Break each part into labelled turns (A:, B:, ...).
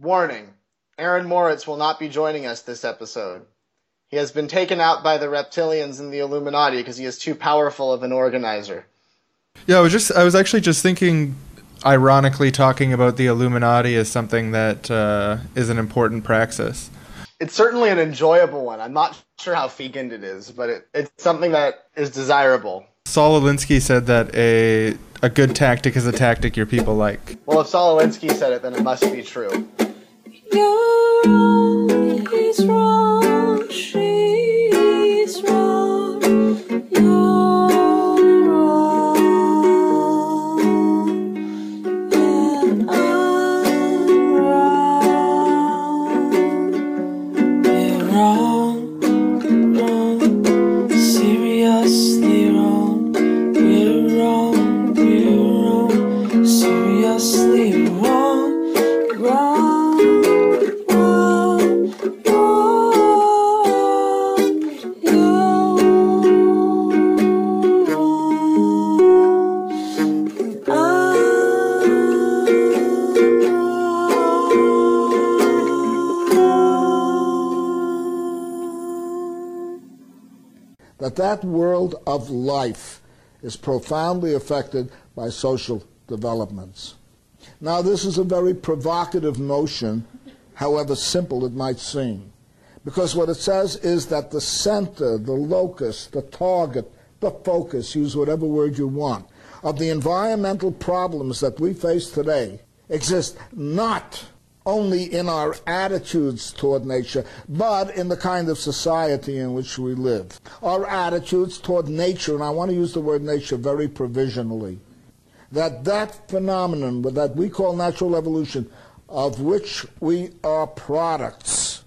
A: Warning Aaron Moritz will not be joining us this episode. He has been taken out by the reptilians and the Illuminati because he is too powerful of an organizer.
B: Yeah, I was just I was actually just thinking ironically talking about the Illuminati as something that uh, is an important praxis.
A: It's certainly an enjoyable one. I'm not sure how fecund it is, but it, it's something that is desirable.
B: Saul Alinsky said that a a good tactic is a tactic your people like.
A: Well, if Saul Alinsky said it, then it must be true.
C: You're wrong, he's wrong, she's wrong, you're
D: that that world of life is profoundly affected by social developments. Now, this is a very provocative notion, however simple it might seem, because what it says is that the center, the locus, the target, the focus, use whatever word you want, of the environmental problems that we face today exist not only in our attitudes toward nature, but in the kind of society in which we live. Our attitudes toward nature, and I want to use the word nature very provisionally, that that phenomenon that we call natural evolution, of which we are products,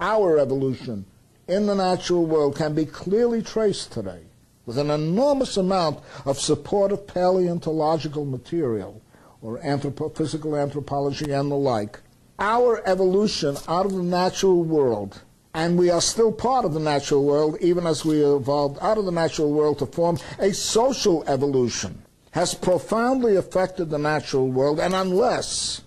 D: our evolution in the natural world can be clearly traced today with an enormous amount of supportive paleontological material or anthropo- physical anthropology and the like our evolution out of the natural world, and we are still part of the natural world, even as we evolved out of the natural world to form a social evolution, has profoundly affected the natural world, and unless,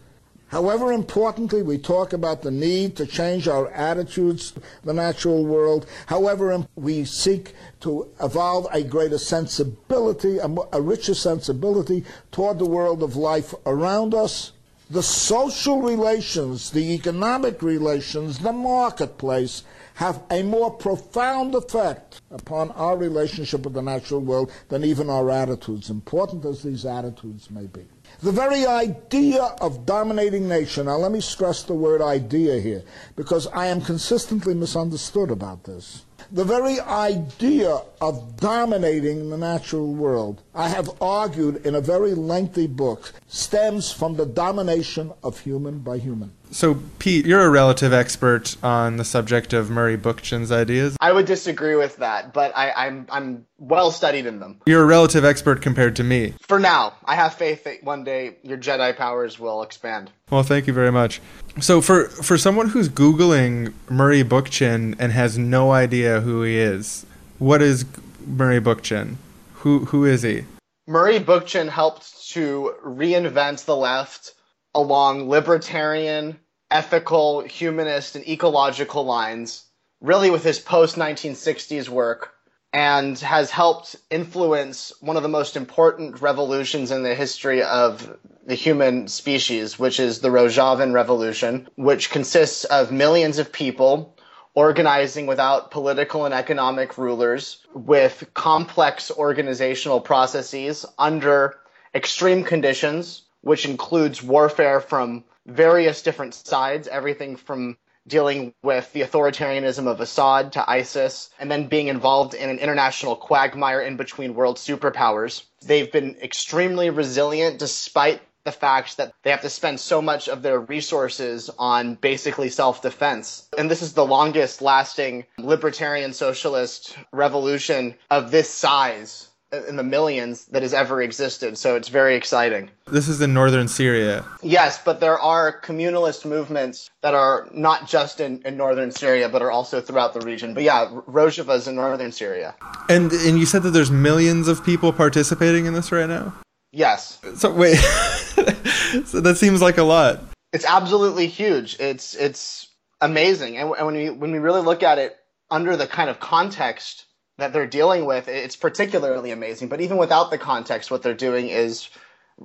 D: however importantly we talk about the need to change our attitudes to the natural world, however we seek to evolve a greater sensibility, a richer sensibility toward the world of life around us, the social relations, the economic relations, the marketplace have a more profound effect upon our relationship with the natural world than even our attitudes, important as these attitudes may be. The very idea of dominating nature, now let me stress the word idea here, because I am consistently misunderstood about this. The very idea of dominating the natural world, I have argued in a very lengthy book, stems from the domination of human by human.
B: So, Pete, you're a relative expert on the subject of Murray Bookchin's ideas.
A: I would disagree with that, but I, I'm I'm well studied in them.
B: You're a relative expert compared to me.
A: For now, I have faith that one day your Jedi powers will expand.
B: Well, thank you very much. So, for for someone who's googling Murray Bookchin and has no idea who he is, what is Murray Bookchin? Who who is he?
A: Murray Bookchin helped to reinvent the left along libertarian, ethical, humanist, and ecological lines, really with his post 1960s work, and has helped influence one of the most important revolutions in the history of the human species, which is the Rojavan Revolution, which consists of millions of people organizing without political and economic rulers with complex organizational processes under extreme conditions, which includes warfare from various different sides, everything from dealing with the authoritarianism of Assad to ISIS, and then being involved in an international quagmire in between world superpowers. They've been extremely resilient despite the fact that they have to spend so much of their resources on basically self defense. And this is the longest lasting libertarian socialist revolution of this size in the millions that has ever existed. So it's very exciting.
B: This is in northern Syria.
A: Yes, but there are communalist movements that are not just in, in northern Syria, but are also throughout the region. But yeah, Rojava is in northern Syria.
B: And and you said that there's millions of people participating in this right now?
A: Yes.
B: So wait. so that seems like a lot.
A: It's absolutely huge. It's it's amazing, and, and when we when we really look at it under the kind of context that they're dealing with, it's particularly amazing. But even without the context, what they're doing is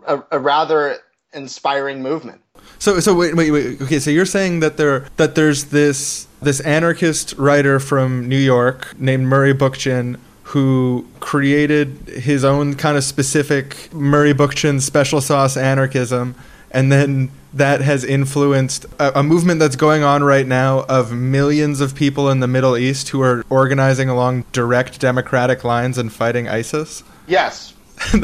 A: a, a rather inspiring movement.
B: So so wait wait wait okay so you're saying that there that there's this this anarchist writer from New York named Murray Bookchin who created his own kind of specific Murray Bookchin special sauce anarchism and then that has influenced a, a movement that's going on right now of millions of people in the Middle East who are organizing along direct democratic lines and fighting ISIS.
A: Yes,
B: and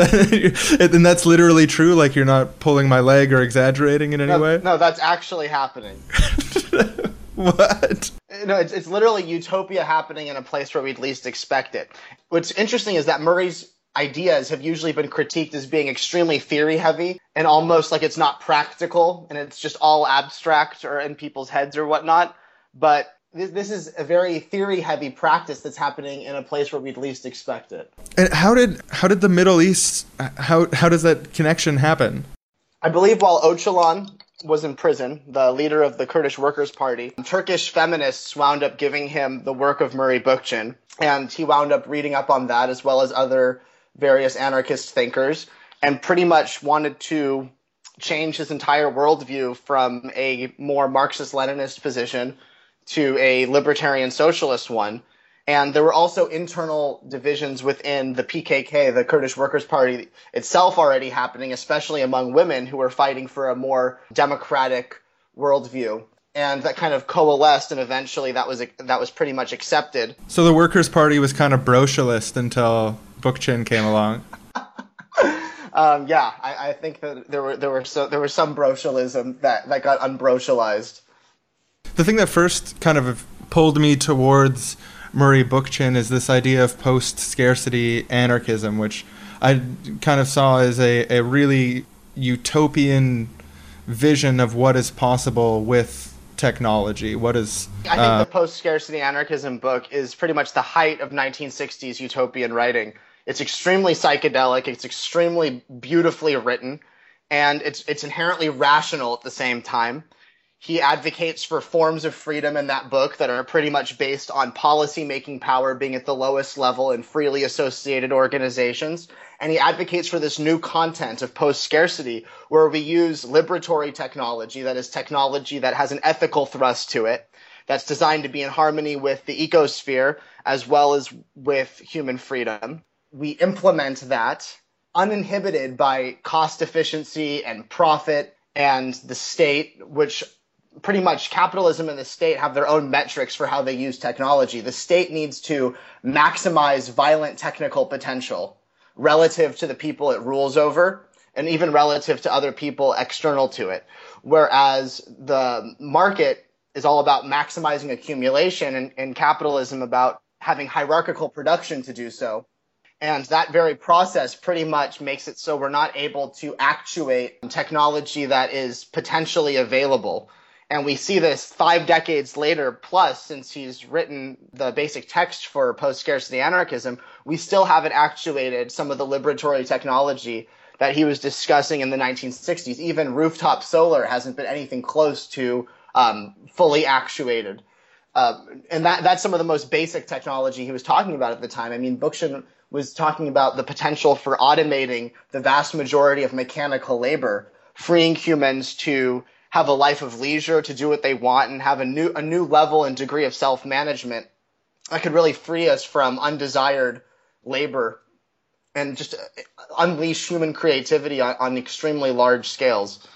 B: that's literally true. Like you're not pulling my leg or exaggerating in any
A: no,
B: way.
A: no, that's actually happening.
B: what?
A: No, it's, it's literally utopia happening in a place where we'd least expect it. What's interesting is that Murray's ideas have usually been critiqued as being extremely theory heavy and almost like it's not practical and it's just all abstract or in people's heads or whatnot. But this, this is a very theory heavy practice that's happening in a place where we'd least expect it.
B: And how did how did the Middle East? How how does that connection happen?
A: I believe while Öcalan was in prison, the leader of the Kurdish Workers' Party, Turkish feminists wound up giving him the work of Murray Bookchin, and he wound up reading up on that as well as other various anarchist thinkers, and pretty much wanted to change his entire worldview from a more Marxist-Leninist position to a libertarian socialist one. And there were also internal divisions within the PKK, the Kurdish Workers' Party itself, already happening, especially among women who were fighting for a more democratic worldview. And that kind of coalesced, and eventually that was that was pretty much accepted.
B: So the Workers' Party was kind of brocialist until Bookchin came along.
A: Um, yeah, I, I think that there were there were so there was some brocialism that that got unbrocialized.
B: The thing that first kind of pulled me towards Murray Bookchin is this idea of post scarcity anarchism, which I kind of saw as a, a really utopian vision of what is possible with technology. What is.
A: I think
B: uh,
A: the post scarcity anarchism book is pretty much the height of 1960s utopian writing. It's extremely psychedelic, it's extremely beautifully written, and it's it's inherently rational at the same time. He advocates for forms of freedom in that book that are pretty much based on policy making power being at the lowest level in freely associated organizations. And he advocates for this new content of post scarcity where we use liberatory technology, that is, technology that has an ethical thrust to it, that's designed to be in harmony with the ecosphere as well as with human freedom. We implement that uninhibited by cost efficiency and profit and the state, which pretty much capitalism and the state have their own metrics for how they use technology. The state needs to maximize violent technical potential relative to the people it rules over and even relative to other people external to it. Whereas the market is all about maximizing accumulation and, and capitalism about having hierarchical production to do so. And that very process pretty much makes it so we're not able to actuate technology that is potentially available. And we see this five decades later, plus, since he's written the basic text for post scarcity anarchism, we still haven't actuated some of the liberatory technology that he was discussing in the 1960s. Even rooftop solar hasn't been anything close to um, fully actuated. Uh, and that, that's some of the most basic technology he was talking about at the time. I mean, Bookchin was talking about the potential for automating the vast majority of mechanical labor, freeing humans to have a life of leisure, to do what they want, and have a new a new level and degree of self management that could really free us from undesired labor and just uh, unleash human creativity on, on extremely large scales.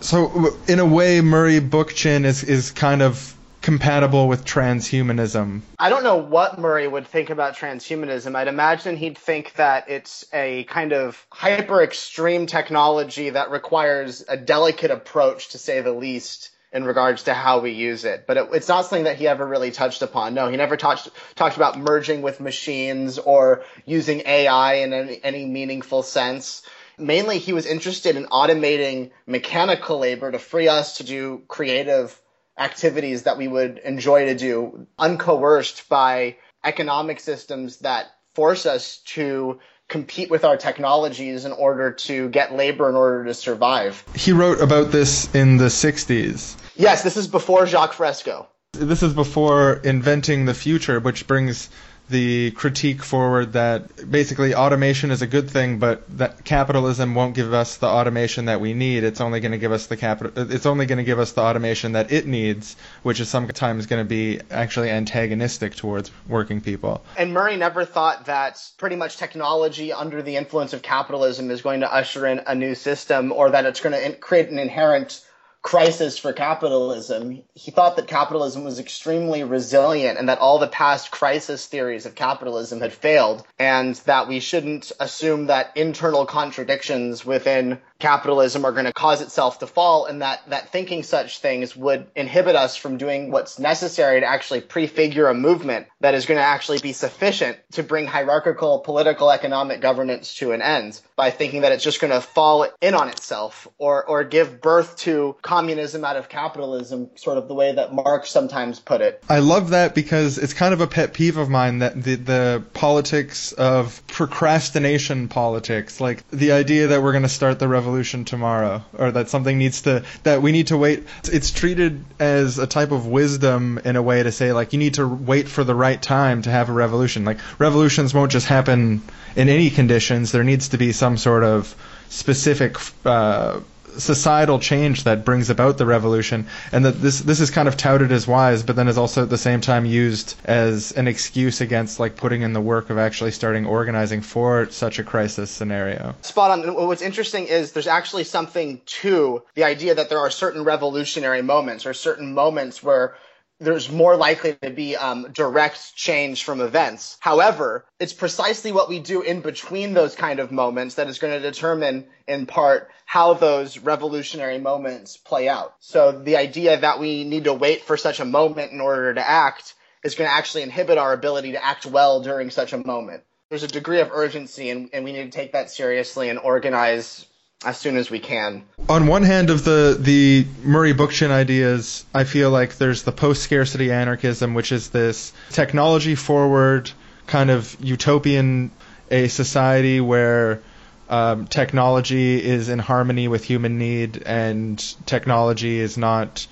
B: So, in a way, Murray Bookchin is, is kind of compatible with transhumanism.
A: I don't know what Murray would think about transhumanism. I'd imagine he'd think that it's a kind of hyper extreme technology that requires a delicate approach, to say the least, in regards to how we use it. But it, it's not something that he ever really touched upon. No, he never touched talked about merging with machines or using AI in any, any meaningful sense. Mainly, he was interested in automating mechanical labor to free us to do creative activities that we would enjoy to do, uncoerced by economic systems that force us to compete with our technologies in order to get labor in order to survive.
B: He wrote about this in the 60s.
A: Yes, this is before Jacques Fresco.
B: This is before inventing the future, which brings the critique forward that basically automation is a good thing, but that capitalism won't give us the automation that we need. It's only going to give us the capital. It's only going to give us the automation that it needs, which is sometimes going to be actually antagonistic towards working people.
A: And Murray never thought that pretty much technology under the influence of capitalism is going to usher in a new system or that it's going to create an inherent crisis for capitalism. He thought that capitalism was extremely resilient and that all the past crisis theories of capitalism had failed and that we shouldn't assume that internal contradictions within capitalism are going to cause itself to fall and that, that thinking such things would inhibit us from doing what's necessary to actually prefigure a movement that is going to actually be sufficient to bring hierarchical political economic governance to an end by thinking that it's just going to fall in on itself or, or give birth to communism out of capitalism, sort of the way that Marx sometimes put it.
B: I love that because it's kind of a pet peeve of mine that the, the politics of procrastination politics, like the idea that we're going to start the revolution tomorrow or that something needs to, that we need to wait. It's treated as a type of wisdom in a way to say, like, you need to wait for the right time to have a revolution. Like, revolutions won't just happen in any conditions. There needs to be some sort of specific, uh, societal change that brings about the revolution, and that this this is kind of touted as wise, but then is also at the same time used as an excuse against like putting in the work of actually starting organizing for such a crisis scenario.
A: Spot on. What's interesting is there's actually something to the idea that there are certain revolutionary moments or certain moments where there's more likely to be um, direct change from events. However, it's precisely what we do in between those kind of moments that is going to determine, in part, how those revolutionary moments play out. So the idea that we need to wait for such a moment in order to act is going to actually inhibit our ability to act well during such a moment. There's a degree of urgency, and, and we need to take that seriously and organize as soon as we can.
B: On one hand of the the Murray Bookchin ideas, I feel like there's the post scarcity anarchism, which is this technology forward kind of utopian a society where um, technology is in harmony with human need and technology is not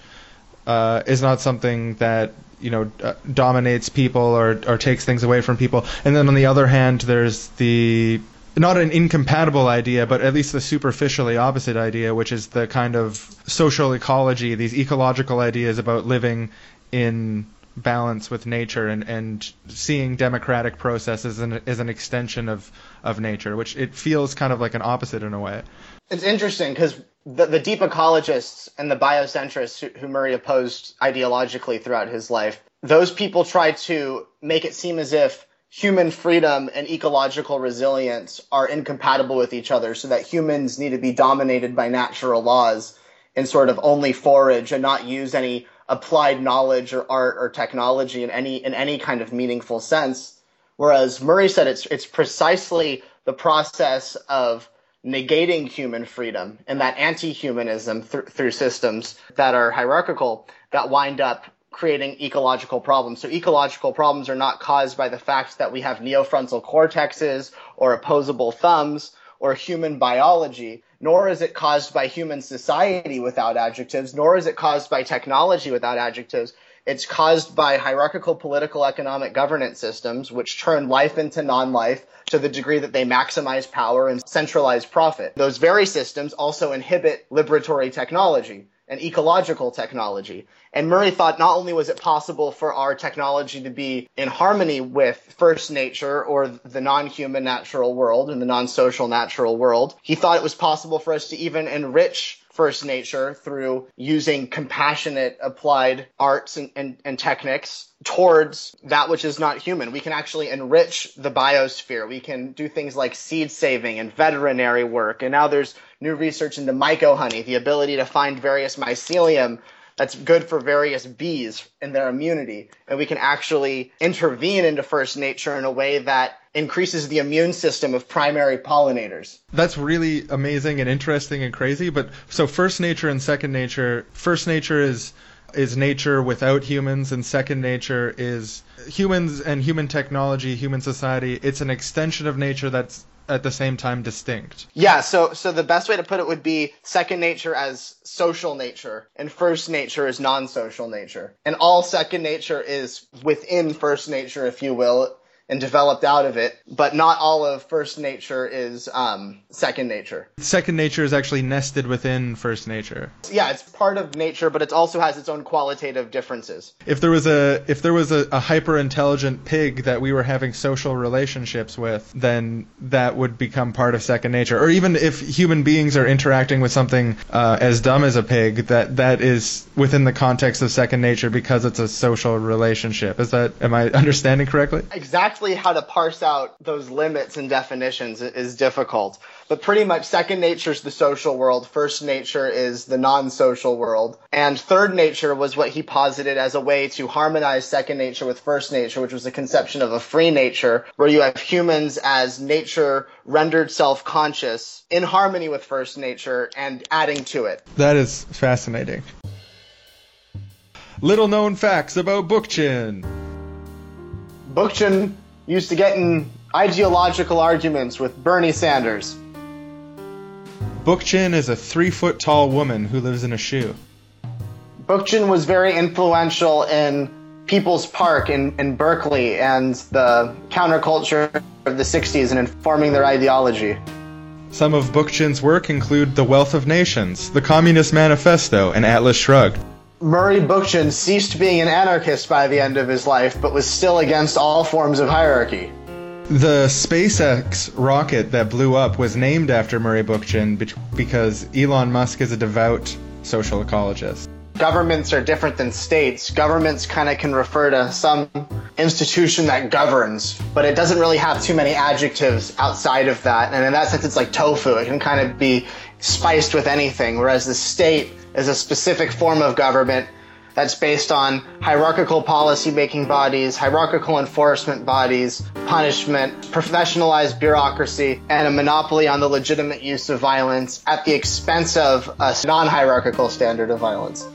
B: uh, is not something that you know uh, dominates people or or takes things away from people. And then on the other hand, there's the not an incompatible idea, but at least the superficially opposite idea, which is the kind of social ecology, these ecological ideas about living in balance with nature and, and seeing democratic processes as an, as an extension of, of nature, which it feels kind of like an opposite in a way.
A: It's interesting because the, the deep ecologists and the biocentrists who, who Murray opposed ideologically throughout his life, those people tried to make it seem as if human freedom and ecological resilience are incompatible with each other so that humans need to be dominated by natural laws and sort of only forage and not use any applied knowledge or art or technology in any in any kind of meaningful sense. Whereas Murray said it's it's precisely the process of negating human freedom and that anti-humanism th- through systems that are hierarchical that wind up creating ecological problems. So ecological problems are not caused by the fact that we have neofrontal cortexes or opposable thumbs or human biology, nor is it caused by human society without adjectives, nor is it caused by technology without adjectives. It's caused by hierarchical political economic governance systems, which turn life into non-life to the degree that they maximize power and centralize profit. Those very systems also inhibit liberatory technology and ecological technology. And Murray thought not only was it possible for our technology to be in harmony with first nature or the non-human natural world and the non-social natural world, he thought it was possible for us to even enrich first nature through using compassionate applied arts and, and, and techniques towards that which is not human. We can actually enrich the biosphere. We can do things like seed saving and veterinary work. And now there's new research into myco-honey, the ability to find various mycelium that's good for various bees and their immunity. And we can actually intervene into first nature in a way that increases the immune system of primary pollinators.
B: That's really amazing and interesting and crazy. But so first nature and second nature, first nature is is nature without humans, and second nature is humans and human technology, human society. It's an extension of nature that's at the same time distinct.
A: Yeah, so so the best way to put it would be second nature as social nature and first nature as non-social nature. And all second nature is within first nature, if you will, and developed out of it, but not all of first nature is um, second nature.
B: Second nature is actually nested within first nature.
A: Yeah, it's part of nature, but it also has its own qualitative differences.
B: If there was a if there was a, a hyper intelligent pig that we were having social relationships with, then that would become part of second nature. Or even if human beings are interacting with something uh, as dumb as a pig, that that is within the context of second nature because it's a social relationship. Is that am I understanding correctly?
A: Exactly how to parse out those limits and definitions is difficult. But pretty much second nature is the social world, first nature is the non-social world, and third nature was what he posited as a way to harmonize second nature with first nature, which was the conception of a free nature, where you have humans as nature rendered self-conscious in harmony with first nature and adding to it.
B: That is fascinating. Little known facts about Bookchin.
A: Bookchin used to get in ideological arguments with Bernie Sanders.
B: Bookchin is a three foot tall woman who lives in a shoe.
A: Bookchin was very influential in People's Park in, in Berkeley and the counterculture of the 60s and informing their ideology.
B: Some of Bookchin's work include The Wealth of Nations, The Communist Manifesto, and Atlas Shrugged.
A: Murray Bookchin ceased being an anarchist by the end of his life, but was still against all forms of hierarchy.
B: The SpaceX rocket that blew up was named after Murray Bookchin because Elon Musk is a devout social ecologist.
A: Governments are different than states. Governments kind of can refer to some institution that governs, but it doesn't really have too many adjectives outside of that. And in that sense, it's like tofu. It can kind of be spiced with anything, whereas the state is a specific form of government that's based on hierarchical policy making bodies, hierarchical enforcement bodies, punishment, professionalized bureaucracy, and a monopoly on the legitimate use of violence at the expense of a non hierarchical standard of violence.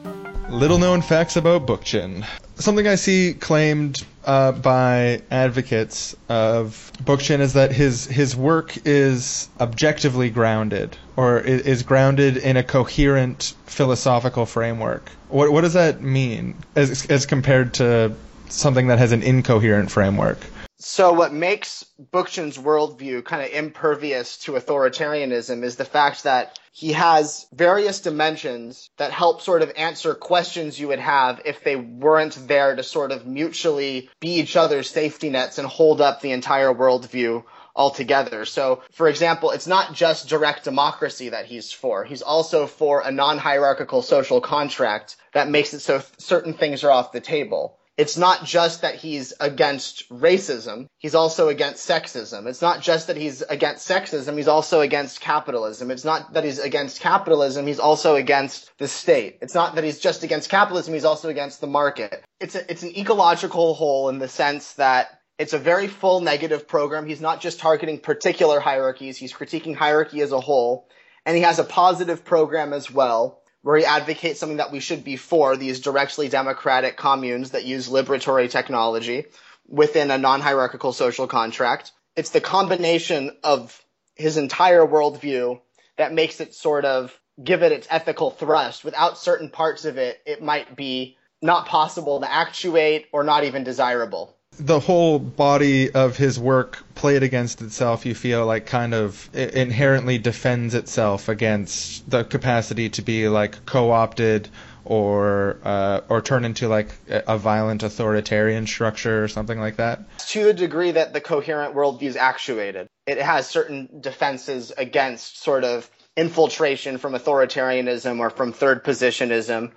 B: Little known facts about Bookchin. Something I see claimed uh, by advocates of Bookchin is that his his work is objectively grounded, or is grounded in a coherent philosophical framework. What what does that mean as as compared to something that has an incoherent framework?
A: So, what makes Bookchin's worldview kind of impervious to authoritarianism is the fact that he has various dimensions that help sort of answer questions you would have if they weren't there to sort of mutually be each other's safety nets and hold up the entire worldview altogether. So, for example, it's not just direct democracy that he's for. He's also for a non-hierarchical social contract that makes it so certain things are off the table it's not just that he's against racism, he's also against sexism. It's not just that he's against sexism, he's also against capitalism. It's not that he's against capitalism, he's also against the state. It's not that he's just against capitalism, he's also against the market. It's a, it's an ecological whole in the sense that it's a very full negative program. He's not just targeting particular hierarchies, he's critiquing hierarchy as a whole. And he has a positive program as well where he advocates something that we should be for these directly democratic communes that use liberatory technology within a non hierarchical social contract. It's the combination of his entire worldview that makes it sort of give it its ethical thrust. Without certain parts of it, it might be not possible to actuate or not even desirable.
B: The whole body of his work played against itself you feel like kind of inherently defends itself against the capacity to be like co-opted or uh, or turn into like a violent authoritarian structure or something like that
A: to the degree that the coherent worldview is actuated. It has certain defenses against sort of infiltration from authoritarianism or from third positionism.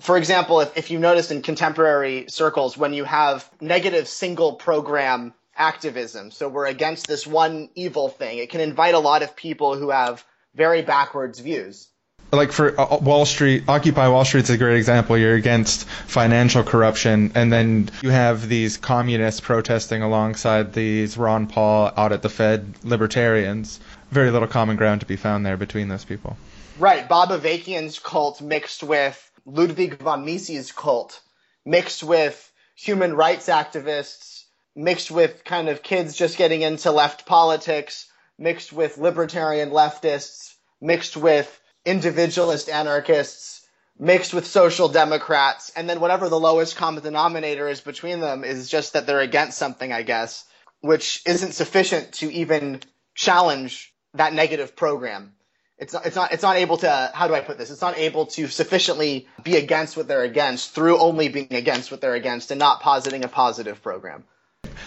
A: For example, if, if you notice in contemporary circles, when you have negative single program activism, so we're against this one evil thing, it can invite a lot of people who have very backwards views.
B: like for uh, Wall Street, Occupy Wall Street's a great example. You're against financial corruption, and then you have these communists protesting alongside these Ron Paul audit the Fed libertarians. Very little common ground to be found there between those people.
A: Right, Bob Avakian's cult mixed with Ludwig von Mises' cult, mixed with human rights activists, mixed with kind of kids just getting into left politics, mixed with libertarian leftists, mixed with individualist anarchists, mixed with social democrats, and then whatever the lowest common denominator is between them is just that they're against something, I guess, which isn't sufficient to even challenge that negative program. It's not, it's not, it's not able to, how do I put this? It's not able to sufficiently be against what they're against through only being against what they're against and not positing a positive program.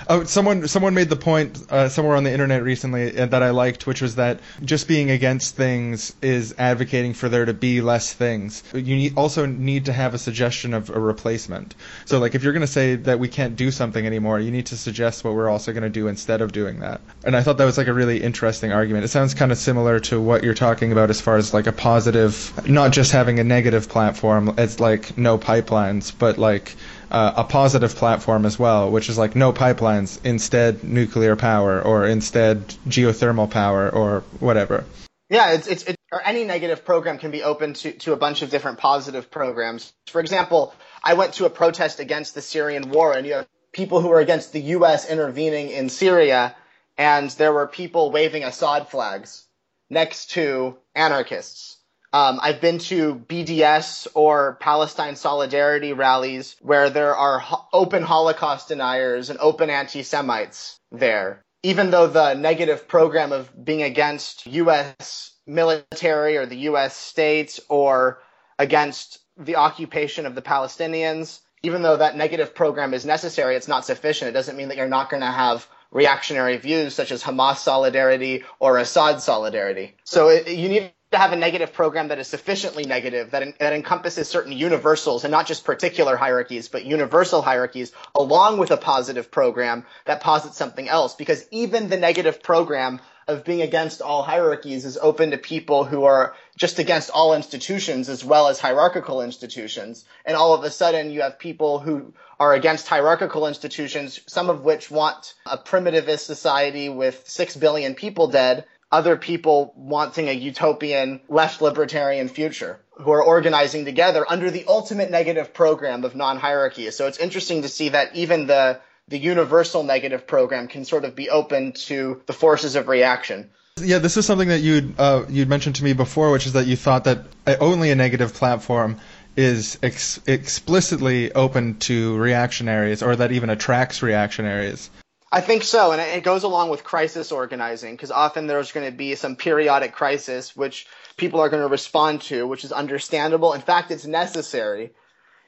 B: Oh, someone someone made the point uh, somewhere on the internet recently uh, that I liked, which was that just being against things is advocating for there to be less things. You need, also need to have a suggestion of a replacement. So, like, if you're going to say that we can't do something anymore, you need to suggest what we're also going to do instead of doing that. And I thought that was like a really interesting argument. It sounds kind of similar to what you're talking about as far as like a positive, not just having a negative platform. It's like no pipelines, but like uh, a positive platform as well, which is like no pipelines, instead nuclear power, or instead geothermal power, or whatever.
A: Yeah, it's, it's, it, or any negative program can be open to, to a bunch of different positive programs. For example, I went to a protest against the Syrian war, and you have people who were against the U.S. intervening in Syria, and there were people waving Assad flags next to anarchists. Um, I've been to BDS or Palestine Solidarity rallies where there are ho- open Holocaust deniers and open anti-Semites there. Even though the negative program of being against U.S. military or the U.S. states or against the occupation of the Palestinians, even though that negative program is necessary, it's not sufficient. It doesn't mean that you're not going to have reactionary views such as Hamas solidarity or Assad solidarity. So it, you need to have a negative program that is sufficiently negative that, that encompasses certain universals and not just particular hierarchies, but universal hierarchies, along with a positive program that posits something else. Because even the negative program of being against all hierarchies is open to people who are just against all institutions as well as hierarchical institutions. And all of a sudden you have people who are against hierarchical institutions, some of which want a primitivist society with six billion people dead, other people wanting a utopian left libertarian future who are organizing together under the ultimate negative program of non-hierarchy. So it's interesting to see that even the the universal negative program can sort of be open to the forces of reaction.
B: Yeah, this is something that you'd uh, you'd mentioned to me before, which is that you thought that only a negative platform is ex- explicitly open to reactionaries, or that even attracts reactionaries.
A: I think so, and it goes along with crisis organizing because often there's going to be some periodic crisis which people are going to respond to, which is understandable. In fact, it's necessary.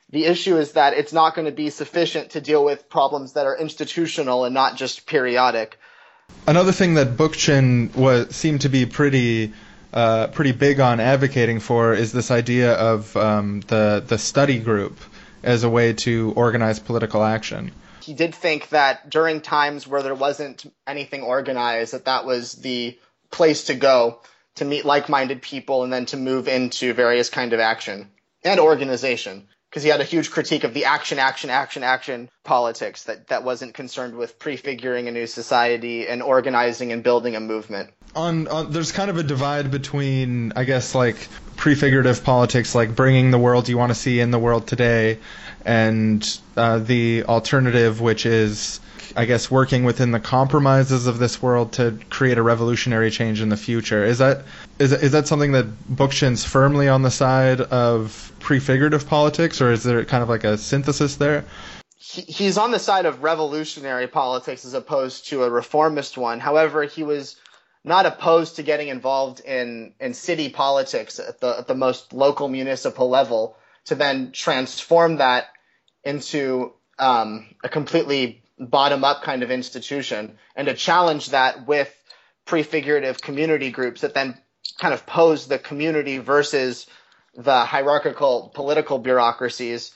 A: The issue is that it's not going to be sufficient to deal with problems that are institutional and not just periodic.
B: Another thing that Bookchin was seemed to be pretty uh, pretty big on advocating for is this idea of um, the the study group as a way to organize political action
A: he did think that during times where there wasn't anything organized, that that was the place to go to meet like-minded people and then to move into various kind of action and organization. Because he had a huge critique of the action, action, action, action politics that, that wasn't concerned with prefiguring a new society and organizing and building a movement.
B: On, on there's kind of a divide between, I guess, like prefigurative politics, like bringing the world you want to see in the world today, and uh, the alternative, which is, I guess, working within the compromises of this world to create a revolutionary change in the future. Is that is is that something that Bookchin's firmly on the side of prefigurative politics, or is there kind of like a synthesis there?
A: He, he's on the side of revolutionary politics as opposed to a reformist one. However, he was not opposed to getting involved in, in city politics at the, at the most local municipal level to then transform that into um, a completely bottom up kind of institution and to challenge that with prefigurative community groups that then kind of pose the community versus the hierarchical political bureaucracies.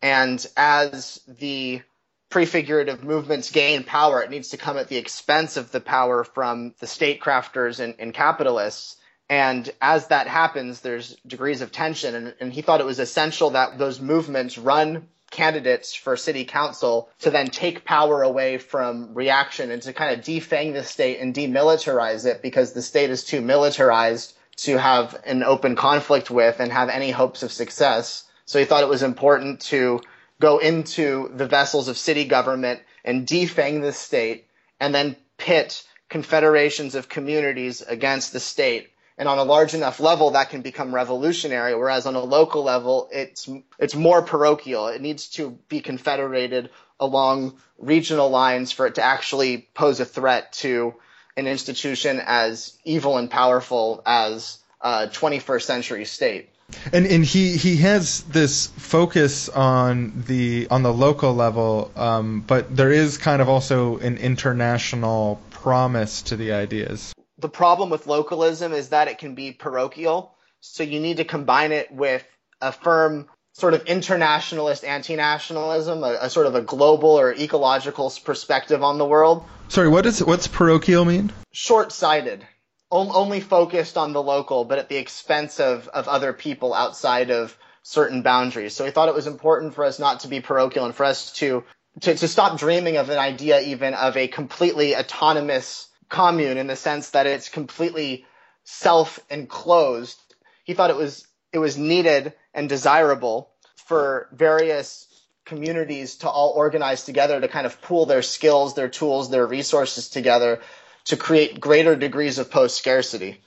A: And as the prefigurative movements gain power, it needs to come at the expense of the power from the statecrafters and, and capitalists. And as that happens, there's degrees of tension. And, and he thought it was essential that those movements run candidates for city council to then take power away from reaction and to kind of defang the state and demilitarize it because the state is too militarized to have an open conflict with and have any hopes of success. So he thought it was important to go into the vessels of city government and defang the state and then pit confederations of communities against the state. And on a large enough level, that can become revolutionary. Whereas on a local level, it's it's more parochial. It needs to be confederated along regional lines for it to actually pose a threat to an institution as evil and powerful as a 21st century state.
B: And and he he has this focus on the on the local level, um, but there is kind of also an international promise to the ideas.
A: The problem with localism is that it can be parochial, so you need to combine it with a firm sort of internationalist anti-nationalism, a, a sort of a global or ecological perspective on the world.
B: Sorry, what is what's parochial mean?
A: Short-sighted, on, only focused on the local, but at the expense of, of other people outside of certain boundaries. So we thought it was important for us not to be parochial and for us to, to, to stop dreaming of an idea even of a completely autonomous commune in the sense that it's completely self-enclosed. He thought it was, it was needed and desirable for various communities to all organize together to kind of pool their skills, their tools, their resources together to create greater degrees of post scarcity.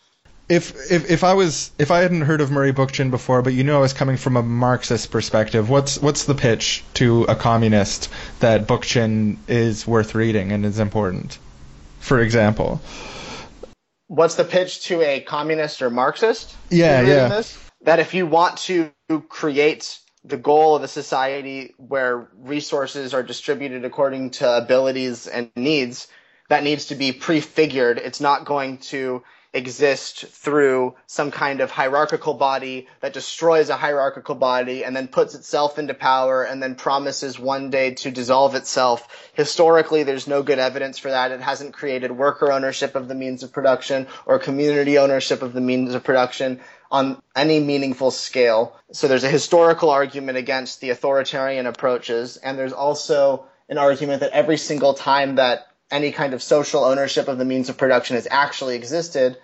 B: If, if if I was if I hadn't heard of Murray Bookchin before, but you knew I was coming from a Marxist perspective, what's what's the pitch to a communist that Bookchin is worth reading and is important? For example.
A: What's the pitch to a communist or Marxist?
B: Yeah, yeah.
A: This? That if you want to create the goal of a society where resources are distributed according to abilities and needs, that needs to be prefigured. It's not going to exist through some kind of hierarchical body that destroys a hierarchical body and then puts itself into power and then promises one day to dissolve itself. Historically, there's no good evidence for that. It hasn't created worker ownership of the means of production or community ownership of the means of production on any meaningful scale. So there's a historical argument against the authoritarian approaches and there's also an argument that every single time that any kind of social ownership of the means of production has actually existed,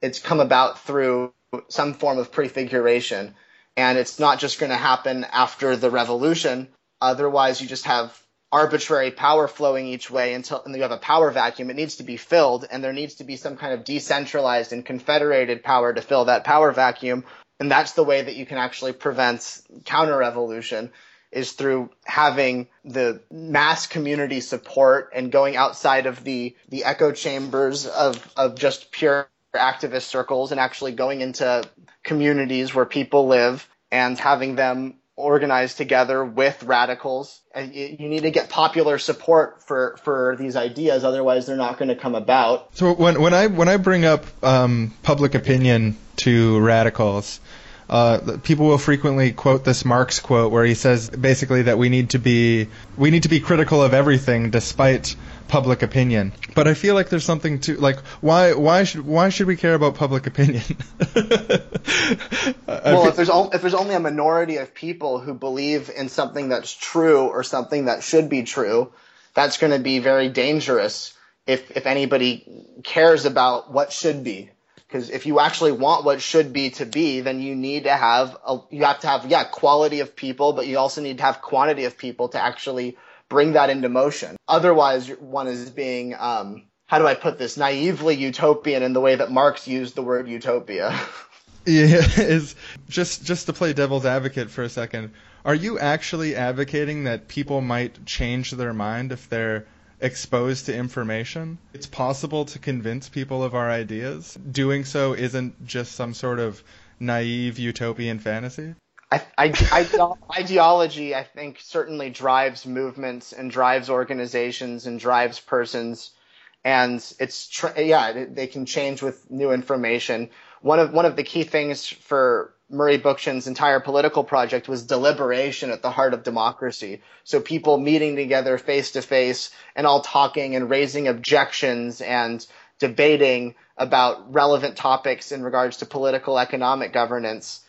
A: it's come about through some form of prefiguration. And it's not just going to happen after the revolution. Otherwise, you just have arbitrary power flowing each way until and you have a power vacuum. It needs to be filled, and there needs to be some kind of decentralized and confederated power to fill that power vacuum. And that's the way that you can actually prevent counter revolution is through having the mass community support and going outside of the, the echo chambers of, of just pure activist circles and actually going into communities where people live and having them organize together with radicals. And you you need to get popular support for, for these ideas, otherwise they're not going to come about.
B: So when when I when I bring up um, public opinion to radicals, uh, people will frequently quote this Marx quote where he says basically that we need to be we need to be critical of everything despite public opinion. But I feel like there's something to like why why should why should we care about public opinion?
A: Well, if there's o- if there's only a minority of people who believe in something that's true or something that should be true, that's going to be very dangerous if if anybody cares about what should be. Because if you actually want what should be to be, then you need to have a, you have to have yeah quality of people, but you also need to have quantity of people to actually bring that into motion. Otherwise, one is being um, how do I put this naively utopian in the way that Marx used the word utopia.
B: Yeah, is just just to play devil's advocate for a second. Are you actually advocating that people might change their mind if they're exposed to information? It's possible to convince people of our ideas. Doing so isn't just some sort of naive utopian fantasy.
A: I, I, ide- ideology, I think, certainly drives movements and drives organizations and drives persons, and it's yeah, they can change with new information. One of one of the key things for Murray Bookchin's entire political project was deliberation at the heart of democracy. So people meeting together face to face and all talking and raising objections and debating about relevant topics in regards to political economic governance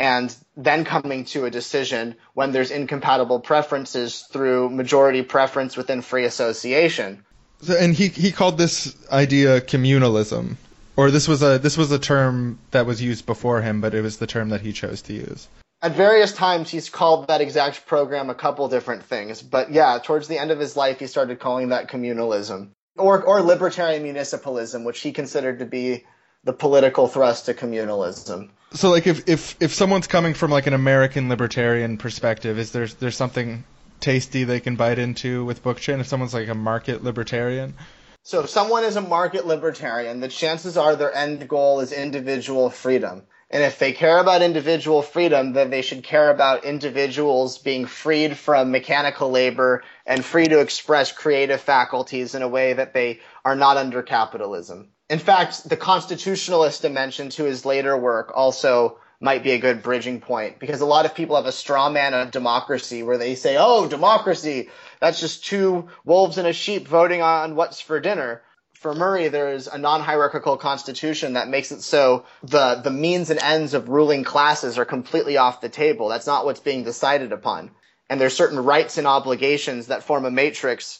A: and then coming to a decision when there's incompatible preferences through majority preference within free association.
B: So, and he he called this idea communalism, or this was a this was a term that was used before him, but it was the term that he chose to use.
A: At various times, he's called that exact program a couple different things, but yeah, towards the end of his life, he started calling that communalism. or or libertarian municipalism, which he considered to be the political thrust to communalism.
B: So like if if if someone's coming from like an American libertarian perspective, is there there's something tasty they can bite into with Bookchin if someone's like a market libertarian?
A: So if someone is a market libertarian, the chances are their end goal is individual freedom. And if they care about individual freedom, then they should care about individuals being freed from mechanical labor and free to express creative faculties in a way that they are not under capitalism. In fact, the constitutionalist dimension to his later work also might be a good bridging point because a lot of people have a straw man of democracy where they say, oh, democracy, that's just two wolves and a sheep voting on what's for dinner for Murray, there's a non-hierarchical constitution that makes it so the the means and ends of ruling classes are completely off the table. That's not what's being decided upon. And there's certain rights and obligations that form a matrix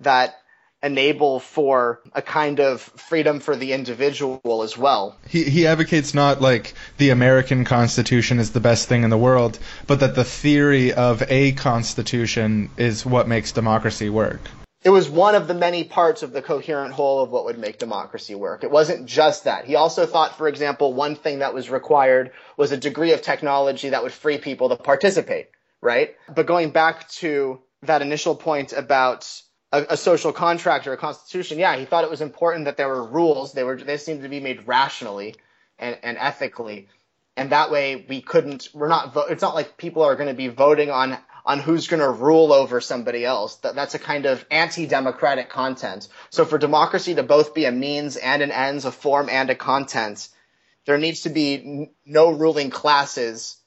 A: that enable for a kind of freedom for the individual as well.
B: He he advocates not like the American Constitution is the best thing in the world, but that the theory of a constitution is what makes democracy work.
A: It was one of the many parts of the coherent whole of what would make democracy work. It wasn't just that. He also thought, for example, one thing that was required was a degree of technology that would free people to participate, right? But going back to that initial point about a, a social contract or a constitution, yeah, he thought it was important that there were rules. They were they seemed to be made rationally and, and ethically, and that way we couldn't. We're not. Vo- it's not like people are going to be voting on on who's going to rule over somebody else. That, that's a kind of anti-democratic content. So for democracy to both be a means and an ends, a form and a content, there needs to be n- no ruling classes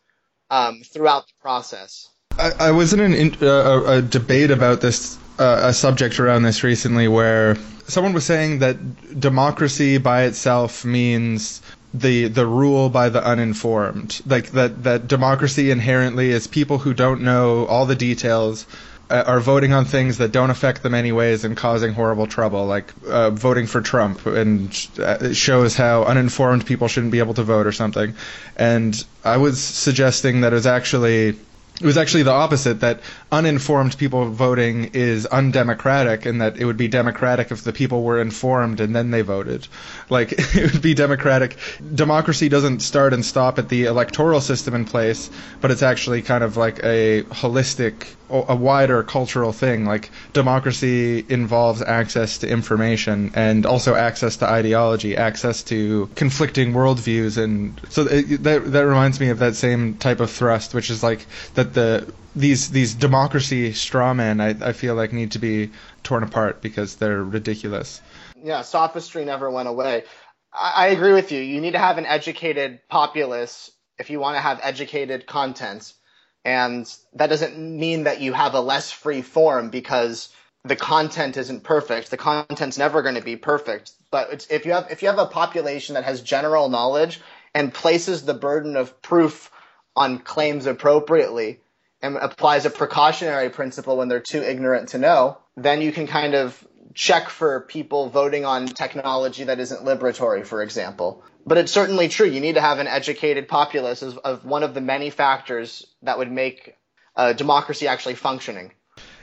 A: um, throughout the process.
B: I, I was in an uh, a debate about this uh, a subject around this recently where someone was saying that democracy by itself means the the rule by the uninformed. Like that that democracy inherently is people who don't know all the details uh, are voting on things that don't affect them anyways and causing horrible trouble like uh, voting for Trump and uh, it shows how uninformed people shouldn't be able to vote or something. And I was suggesting that it was actually it was actually the opposite that uninformed people voting is undemocratic and that it would be democratic if the people were informed and then they voted. Like it would be democratic. Democracy doesn't start and stop at the electoral system in place but it's actually kind of like a holistic a wider cultural thing like democracy involves access to information and also access to ideology access to conflicting worldviews and so it, that that reminds me of that same type of thrust which is like that the these these democracy straw men I, I feel like need to be torn apart because they're ridiculous
A: Yeah, sophistry never went away. I, I agree with you. You need to have an educated populace if you want to have educated content. And that doesn't mean that you have a less free form because the content isn't perfect. The content's never going to be perfect. But if you have if you have a population that has general knowledge and places the burden of proof on claims appropriately and applies a precautionary principle when they're too ignorant to know, then you can kind of check for people voting on technology that isn't liberatory, for example. But it's certainly true. You need to have an educated populace as of one of the many factors that would make democracy actually functioning.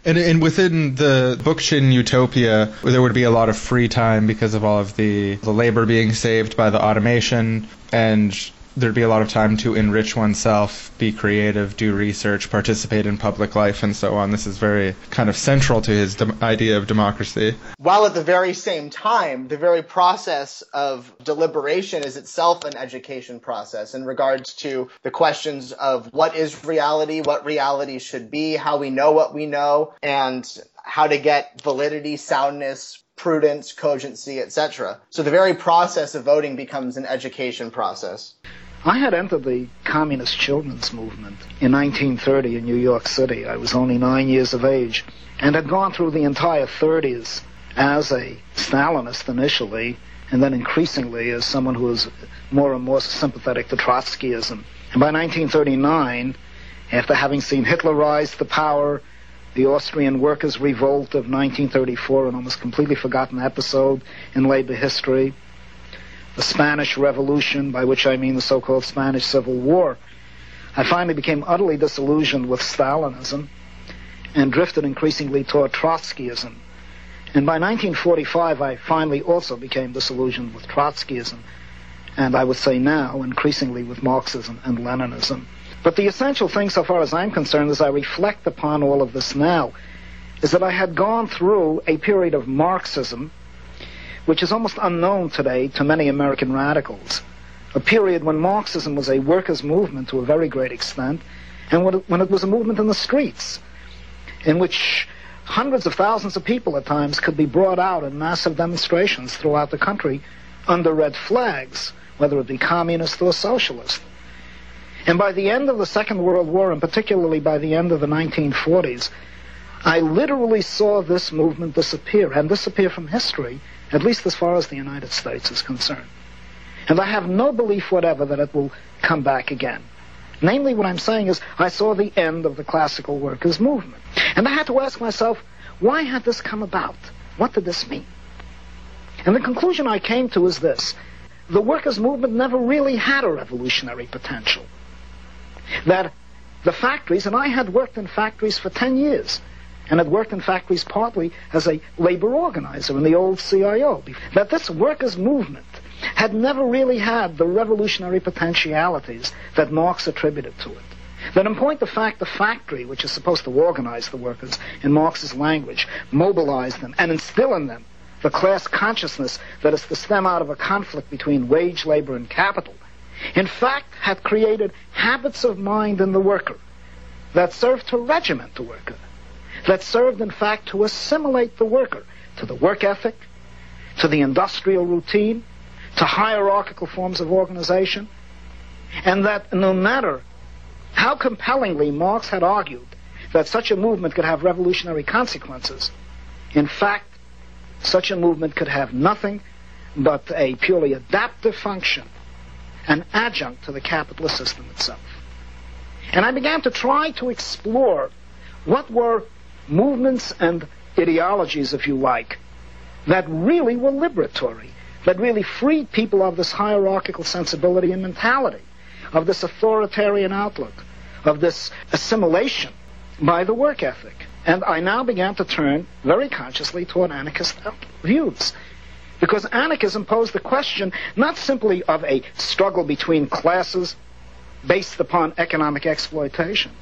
B: And, and within the Bookchin utopia, there would be a lot of free time because of all of the, the labor being saved by the automation, and there'd be a lot of time to enrich oneself, be creative, do research, participate in public life, and so on. This is very kind of central to his dem- idea of democracy.
A: While at the very same time, the very process of deliberation is itself an education process in regards to the questions of what is reality, what reality should be, how we know what we know, and how to get validity, soundness, prudence, cogency, etc. So the very process of voting becomes an education process.
E: I had entered the Communist Children's Movement in 1930 in New York City. I was only nine years of age and had gone through the entire 30s as a Stalinist initially, and then increasingly as someone who was more and more sympathetic to Trotskyism. And by 1939, after having seen Hitler rise to power, the Austrian Workers' Revolt of 1934, an almost completely forgotten episode in labor history, the Spanish Revolution, by which I mean the so-called Spanish Civil War, I finally became utterly disillusioned with Stalinism and drifted increasingly toward Trotskyism. And by 1945, I finally also became disillusioned with Trotskyism, and I would say now increasingly with Marxism and Leninism. But the essential thing, so far as I'm concerned, as I reflect upon all of this now, is that I had gone through a period of Marxism, which is almost unknown today to many American radicals. A period when Marxism was a workers' movement to a very great extent, and when it, was a movement in the streets, in which hundreds of thousands of people at times could be brought out in massive demonstrations throughout the country under red flags, whether it be communist or socialist. And by the end of the Second World War, and particularly by the end of the 1940s, I literally saw this movement disappear, and disappear from history, at least as far as the United States is concerned. And I have no belief whatever that it will come back again. Namely, what I'm saying is, I saw the end of the classical workers' movement. And I had to ask myself, why had this come about? What did this mean? And the conclusion I came to is this the workers' movement never really had a revolutionary potential. That the factories, and I had worked in factories for 10 years, and had worked in factories partly as a labor organizer in the old CIO, that this workers' movement had never really had the revolutionary potentialities that Marx attributed to it. That in point of fact, the factory, which is supposed to organize the workers in Marx's language, mobilize them, and instill in them the class consciousness that is to stem out of a conflict between wage labor and capital, in fact had created habits of mind in the worker that served to regiment the worker, that served in fact to assimilate the worker to the work ethic, to the industrial routine, to hierarchical forms of organization, and that no matter how compellingly Marx had argued that such a movement could have revolutionary consequences, in fact, such a movement could have nothing but a purely adaptive function, an adjunct to the capitalist system itself. And I began to try to explore what were movements and ideologies, if you like, that really were liberatory, that really freed people of this hierarchical sensibility and mentality, of this authoritarian outlook, of this assimilation by the work ethic. And I now began to turn very consciously toward anarchist views. Because anarchism posed the question not simply of a struggle between classes based upon economic exploitation.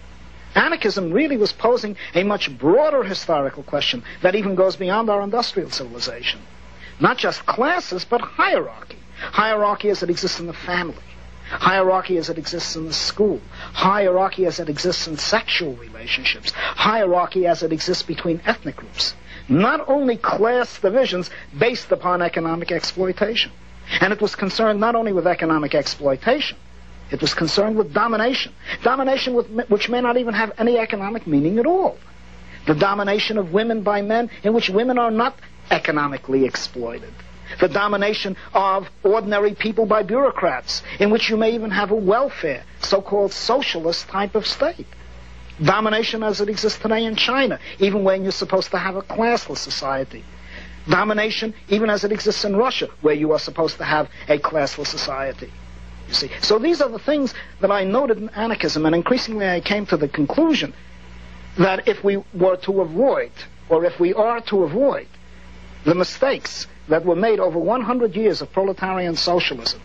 E: Anarchism really was posing a much broader historical question that even goes beyond our industrial civilization. Not just classes, but hierarchy. Hierarchy as it exists in the family. Hierarchy as it exists in the school. Hierarchy as it exists in sexual relationships. Hierarchy as it exists between ethnic groups. Not only class divisions based upon economic exploitation. And it was concerned not only with economic exploitation, it was concerned with domination. Domination with, which may not even have any economic meaning at all. The domination of women by men in which women are not economically exploited. The domination of ordinary people by bureaucrats, in which you may even have a welfare, so-called socialist type of state. Domination as it exists today in China, even when you're supposed to have a classless society. Domination even as it exists in Russia, where you are supposed to have a classless society. You see, so these are the things that I noted in anarchism, and increasingly I came to the conclusion that if we were to avoid, or if we are to avoid, the mistakes that were made over 100 years of proletarian socialism,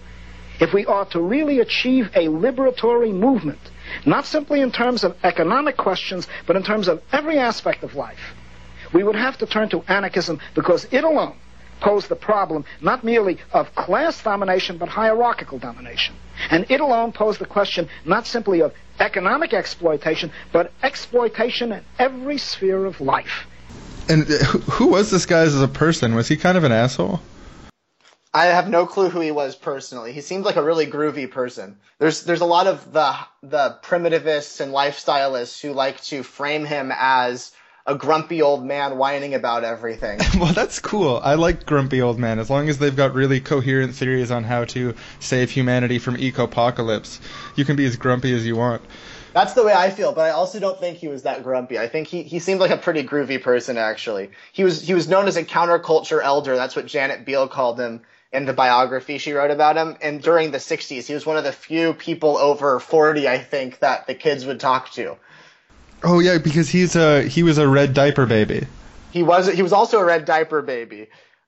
E: if we are to really achieve a liberatory movement, not simply in terms of economic questions, but in terms of every aspect of life, we would have to turn to anarchism because it alone posed the problem not merely of class domination, but hierarchical domination. And it alone posed the question not simply of economic exploitation, but exploitation in every sphere of life.
B: And uh, who who was this guy as a person? Was he kind of an asshole?
A: I have no clue who he was personally. He seemed like a really groovy person. There's there's a lot of the the primitivists and lifestyleists who like to frame him as a grumpy old man whining about everything.
B: well, that's cool. I like grumpy old men as long as they've got really coherent theories on how to save humanity from eco-apocalypse. You can be as grumpy as you want.
A: That's the way I feel, but I also don't think he was that grumpy. I think he, he seemed like a pretty groovy person actually. He was he was known as a counterculture elder. That's what Janet Biehl called him in the biography she wrote about him. And during the 60s, he was one of the few people over 40, I think, that the kids would talk to.
B: Oh yeah, because he's a he was a red diaper baby.
A: He was he was also a red diaper baby,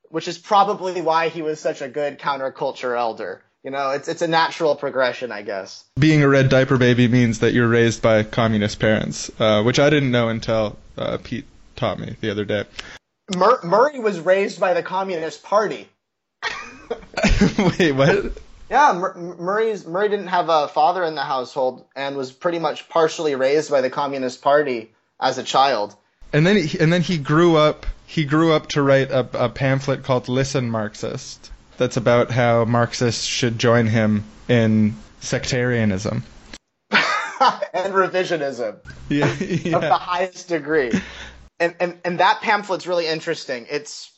A: which is probably why he was such a good counterculture elder. You know, it's it's a natural progression, I guess.
B: Being a red diaper baby means that you're raised by communist parents, uh, which I didn't know until uh, Pete taught me the other day.
A: Mur- Murray was raised by the Communist Party.
B: Wait, what?
A: Yeah, Murray's Murray didn't have a father in the household and was pretty much partially raised by the Communist Party as a child.
B: And then he, and then he grew up. He grew up to write a, a pamphlet called "Listen, Marxist." That's about how Marxists should join him in sectarianism.
A: and revisionism
B: Yeah,
A: of the highest degree. And, and and that pamphlet's really interesting. It's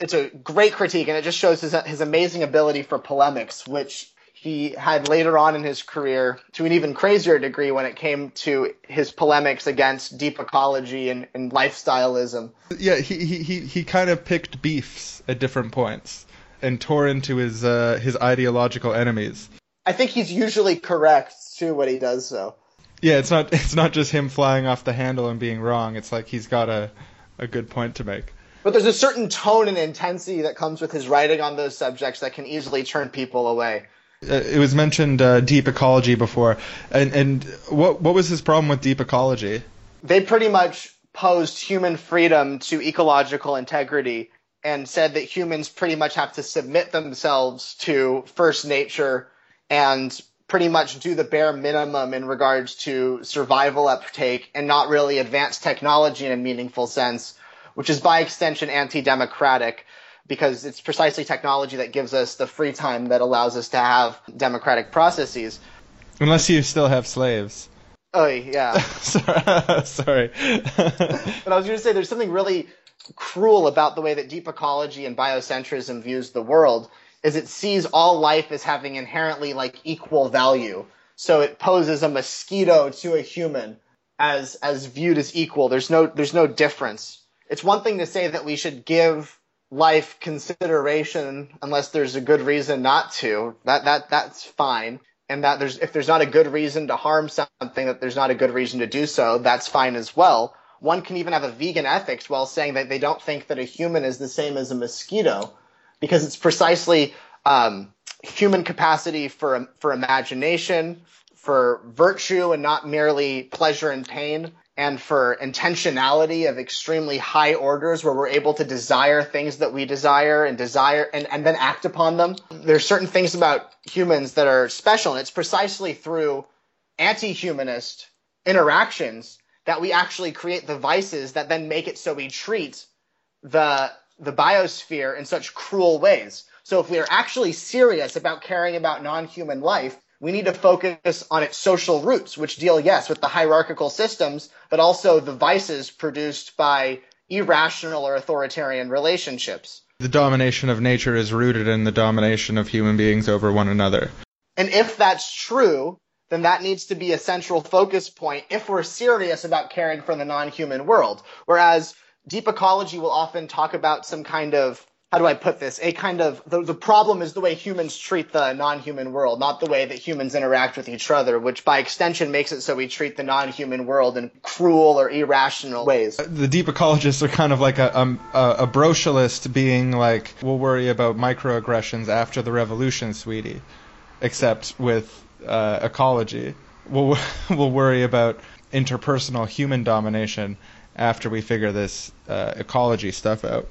A: it's a great critique, and it just shows his his amazing ability for polemics, which he had later on in his career to an even crazier degree when it came to his polemics against deep ecology and, and lifestyleism.
B: yeah. He, he he he kind of picked beefs at different points and tore into his uh, his ideological enemies.
A: I think he's usually correct too when he does so.
B: Yeah, it's not it's not just him flying off the handle and being wrong. It's like he's got a a good point to make.
A: But there's a certain tone and intensity that comes with his writing on those subjects that can easily turn people away.
B: Uh, it was mentioned uh, deep ecology before, and and what what was his problem with deep ecology?
A: They pretty much posed human freedom to ecological integrity and said that humans pretty much have to submit themselves to first nature and pretty much do the bare minimum in regards to survival uptake and not really advance technology in a meaningful sense, which is by extension anti-democratic because it's precisely technology that gives us the free time that allows us to have democratic processes.
B: Unless you still have slaves.
A: Oh yeah.
B: sorry. sorry.
A: But I was going to say there's something really cruel about the way that deep ecology and biocentrism views the world is it sees all life as having inherently like equal value. So it poses a mosquito to a human as as viewed as equal. There's no there's no difference. It's one thing to say that we should give life consideration unless there's a good reason not to. That that that's fine. And that there's if there's not a good reason to harm something, that there's not a good reason to do so, that's fine as well. One can even have a vegan ethics while saying that they don't think that a human is the same as a mosquito, because it's precisely um, human capacity for for imagination, for virtue, and not merely pleasure and pain, and for intentionality of extremely high orders, where we're able to desire things that we desire and desire and, and then act upon them. There's certain things about humans that are special, and it's precisely through anti-humanist interactions that we actually create the vices that then make it so we treat the the biosphere in such cruel ways. So if we are actually serious about caring about non-human life, we need to focus on its social roots, which deal, yes, with the hierarchical systems, but also the vices produced by irrational or authoritarian relationships.
B: the domination of nature is rooted in the domination of human beings over one another.
A: And if that's true, then that needs to be a central focus point if we're serious about caring for the non-human world. Whereas deep ecology will often talk about some kind of how do I put this? A kind of the, the problem is the way humans treat the non-human world, not the way that humans interact with each other, which by extension makes it so we treat the non-human world in cruel or irrational ways.
B: The deep ecologists are kind of like a a, a brocialist being like, we'll worry about microaggressions after the revolution, sweetie, except with uh, ecology. We'll we'll worry about interpersonal human domination after we figure this uh, ecology stuff out.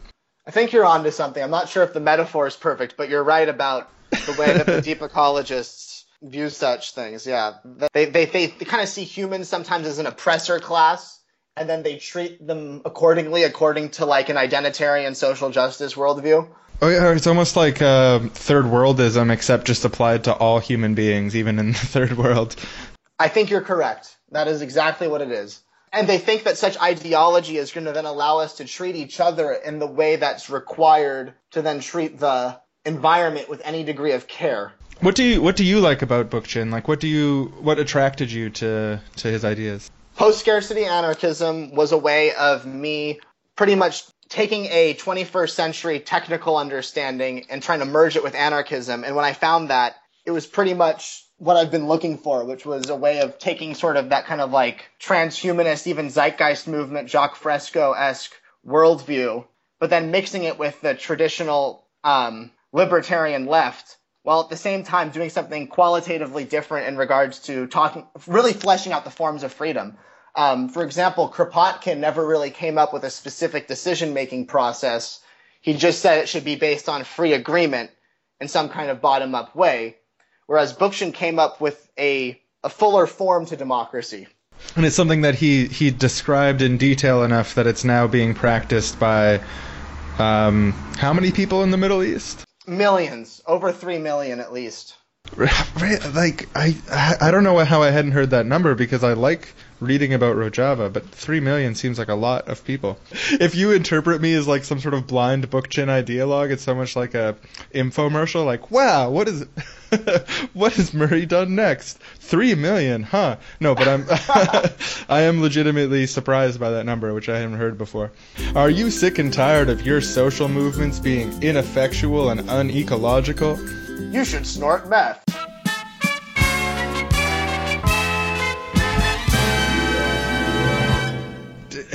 A: I think you're onto something. I'm not sure if the metaphor is perfect, but you're right about the way that the deep ecologists view such things. Yeah, they they they, they kind of see humans sometimes as an oppressor class, and then they treat them accordingly, according to like an identitarian social justice worldview.
B: Oh yeah, it's almost like uh, third worldism, except just applied to all human beings, even in the third world.
A: I think you're correct. That is exactly what it is. And they think that such ideology is going to then allow us to treat each other in the way that's required to then treat the environment with any degree of care.
B: What do you What do you like about Bookchin? Like, what do you What attracted you to to his ideas?
A: Post scarcity anarchism was a way of me pretty much taking a 21st century technical understanding and trying to merge it with anarchism. And when I found that, it was pretty much what I've been looking for, which was a way of taking sort of that kind of like transhumanist, even zeitgeist movement, Jacques Fresco esque worldview, but then mixing it with the traditional um, libertarian left, while at the same time doing something qualitatively different in regards to talking, really fleshing out the forms of freedom. Um, for example, Kropotkin never really came up with a specific decision-making process. He just said it should be based on free agreement in some kind of bottom-up way, whereas Bookchin came up with a, a fuller form to democracy.
B: And it's something that he he described in detail enough that it's now being practiced by um, how many people in the Middle East?
A: Millions, over three million at least.
B: Like I I don't know how I hadn't heard that number because I like reading about Rojava, but three million seems like a lot of people. If you interpret me as like some sort of blind bookchin ideologue, it's so much like a infomercial. Like, wow, what is what has Murray done next? Three million, huh? No, but I'm I am legitimately surprised by that number, which I haven't heard before. Are you sick and tired of your social movements being ineffectual and unecological?
A: You should snort meth.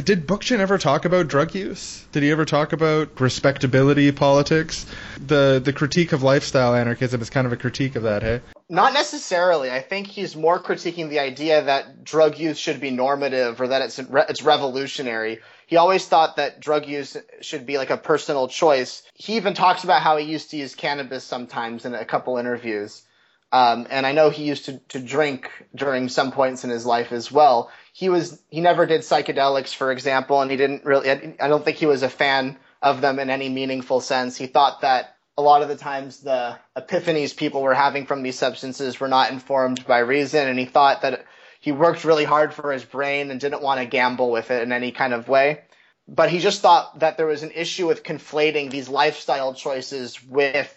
B: Did Bookchin ever talk about drug use? Did he ever talk about respectability politics? The the critique of lifestyle anarchism is kind of a critique of that, hey?
A: Not necessarily. I think he's more critiquing the idea that drug use should be normative or that it's re- it's revolutionary. He always thought that drug use should be like a personal choice. He even talks about how he used to use cannabis sometimes in a couple interviews. Um, and I know he used to, to drink during some points in his life as well. He was he never did psychedelics, for example, and he didn't really. I don't think he was a fan of them in any meaningful sense. He thought that a lot of the times the epiphanies people were having from these substances were not informed by reason, and he thought that he worked really hard for his brain and didn't want to gamble with it in any kind of way. But he just thought that there was an issue with conflating these lifestyle choices with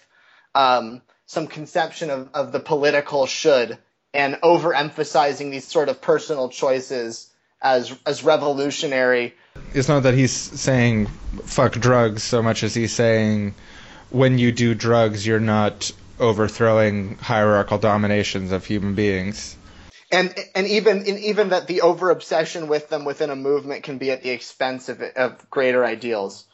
A: um, some conception of, of the political should and overemphasizing these sort of personal choices as as revolutionary.
B: It's not that he's saying fuck drugs so much as he's saying when you do drugs, you're not overthrowing hierarchical dominations of human beings.
A: And and even and even that the over obsession with them within a movement can be at the expense of, of greater ideals.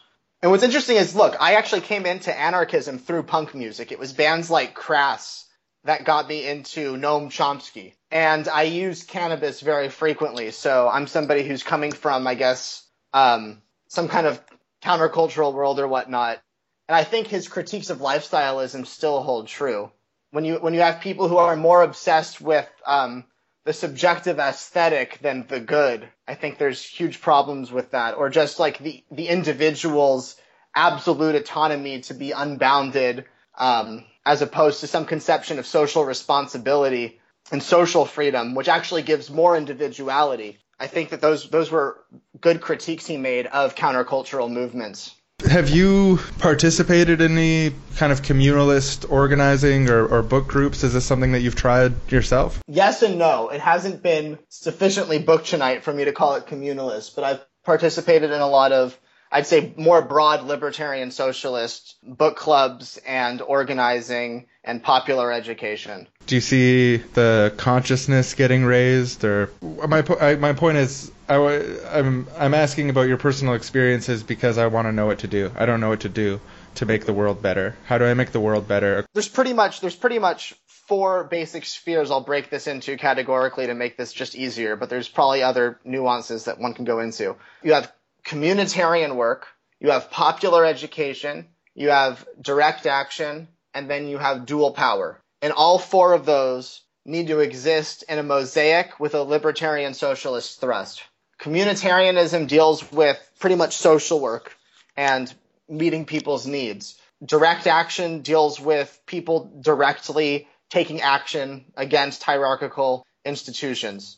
A: And what's interesting is, look, I actually came into anarchism through punk music. It was bands like Crass that got me into Noam Chomsky. And I use cannabis very frequently. So I'm somebody who's coming from, I guess, um, some kind of countercultural world or whatnot. And I think his critiques of lifestyleism still hold true. When you, when you have people who are more obsessed with, um, the subjective aesthetic than the good, I think there's huge problems with that. Or just like the, the individual's absolute autonomy to be unbounded, um, as opposed to some conception of social responsibility and social freedom, which actually gives more individuality. I think that those those were good critiques he made of countercultural movements.
B: Have you participated in any kind of communalist organizing or, or book groups? Is this something that you've tried yourself?
A: Yes and no. It hasn't been sufficiently Bookchinite for me to call it communalist, but I've participated in a lot of I'd say more broad libertarian socialist book clubs and organizing and popular education.
B: Do you see the consciousness getting raised, or my I, my point is, I, am I'm asking about your personal experiences because I want to know what to do. I don't know what to do to make the world better. How do I make the world better?
A: There's pretty much there's pretty much four basic spheres. I'll break this into categorically to make this just easier, but there's probably other nuances that one can go into. You have communitarian work, you have popular education, you have direct action, and then you have dual power. And all four of those need to exist in a mosaic with a libertarian socialist thrust. Communitarianism deals with pretty much social work and meeting people's needs. Direct action deals with people directly taking action against hierarchical institutions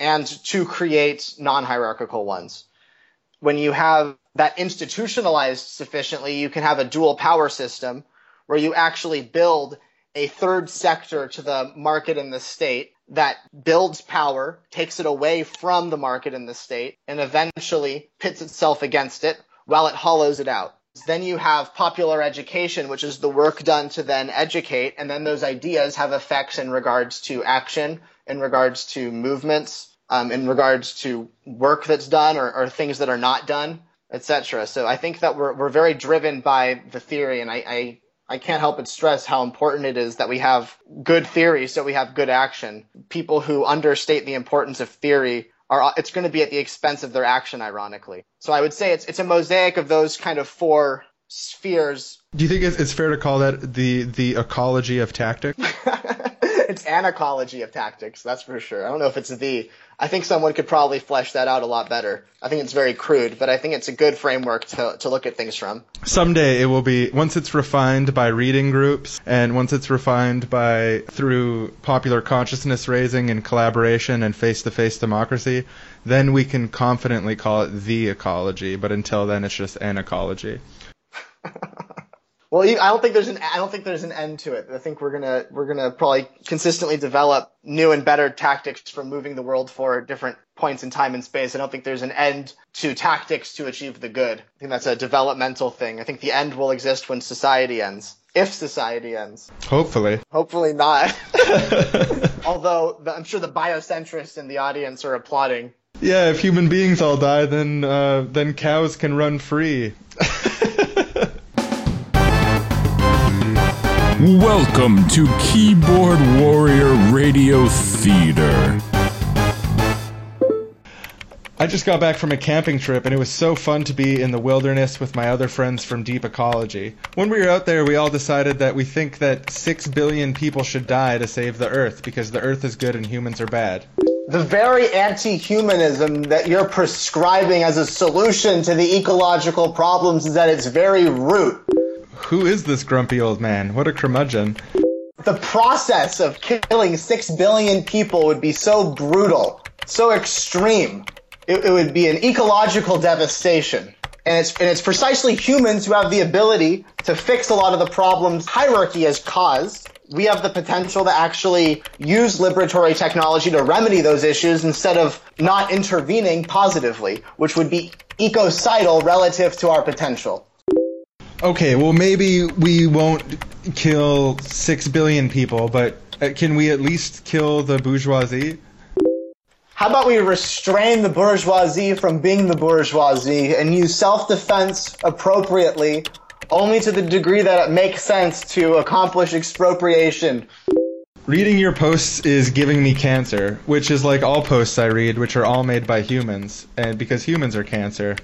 A: and to create non-hierarchical ones when you have that institutionalized sufficiently, you can have a dual power system where you actually build a third sector to the market and the state that builds power, takes it away from the market and the state, and eventually pits itself against it while it hollows it out. Then you have popular education, which is the work done to then educate, and then those ideas have effects in regards to action, in regards to movements, um, in regards to work that's done or, or things that are not done. etc. So I think that we're we're very driven by the theory, and I, I I can't help but stress how important it is that we have good theory, so we have good action. People who understate the importance of theory are it's going to be at the expense of their action, ironically. So I would say it's it's a mosaic of those kind of four spheres.
B: Do you think it's, it's fair to call that the the ecology of tactics?
A: it's an ecology of tactics, that's for sure. I don't know if it's the. I think someone could probably flesh that out a lot better. I think it's very crude, but I think it's a good framework to, to look at things from.
B: Someday it will be once it's refined by reading groups and once it's refined by through popular consciousness raising and collaboration and face-to-face democracy, then we can confidently call it the ecology, but until then it's just an ecology.
A: Well, I don't think there's an I don't think there's an end to it. I think we're gonna we're gonna probably consistently develop new and better tactics for moving the world forward at different points in time and space. I don't think there's an end to tactics to achieve the good. I think that's a developmental thing. I think the end will exist when society ends. If society ends.
B: Hopefully.
A: Hopefully not. Although the, I'm sure the biocentrists in the audience are applauding.
B: Yeah, if human beings all die, then uh, then cows can run free.
F: Welcome to Keyboard Warrior Radio Theater.
B: I just got back from a camping trip and it was so fun to be in the wilderness with my other friends from Deep Ecology. When we were out there, we all decided that we think that 6 billion people should die to save the earth because the earth is good and humans are bad.
A: The very anti-humanism that you're prescribing as a solution to the ecological problems is at its very root.
B: Who is this grumpy old man? What a curmudgeon.
A: The process of killing six billion people would be so brutal, so extreme. It, it would be an ecological devastation. And it's, and it's precisely humans who have the ability to fix a lot of the problems hierarchy has caused. We have the potential to actually use liberatory technology to remedy those issues instead of not intervening positively, which would be ecocidal relative to our potential.
B: Okay, well, maybe we won't kill 6 billion people, but uh, can we at least kill the bourgeoisie?
A: How about we restrain the bourgeoisie from being the bourgeoisie and use self-defense appropriately only to the degree that it makes sense to accomplish expropriation?
B: Reading your posts is giving me cancer, which is like all posts I read, which are all made by humans, and because humans are cancer.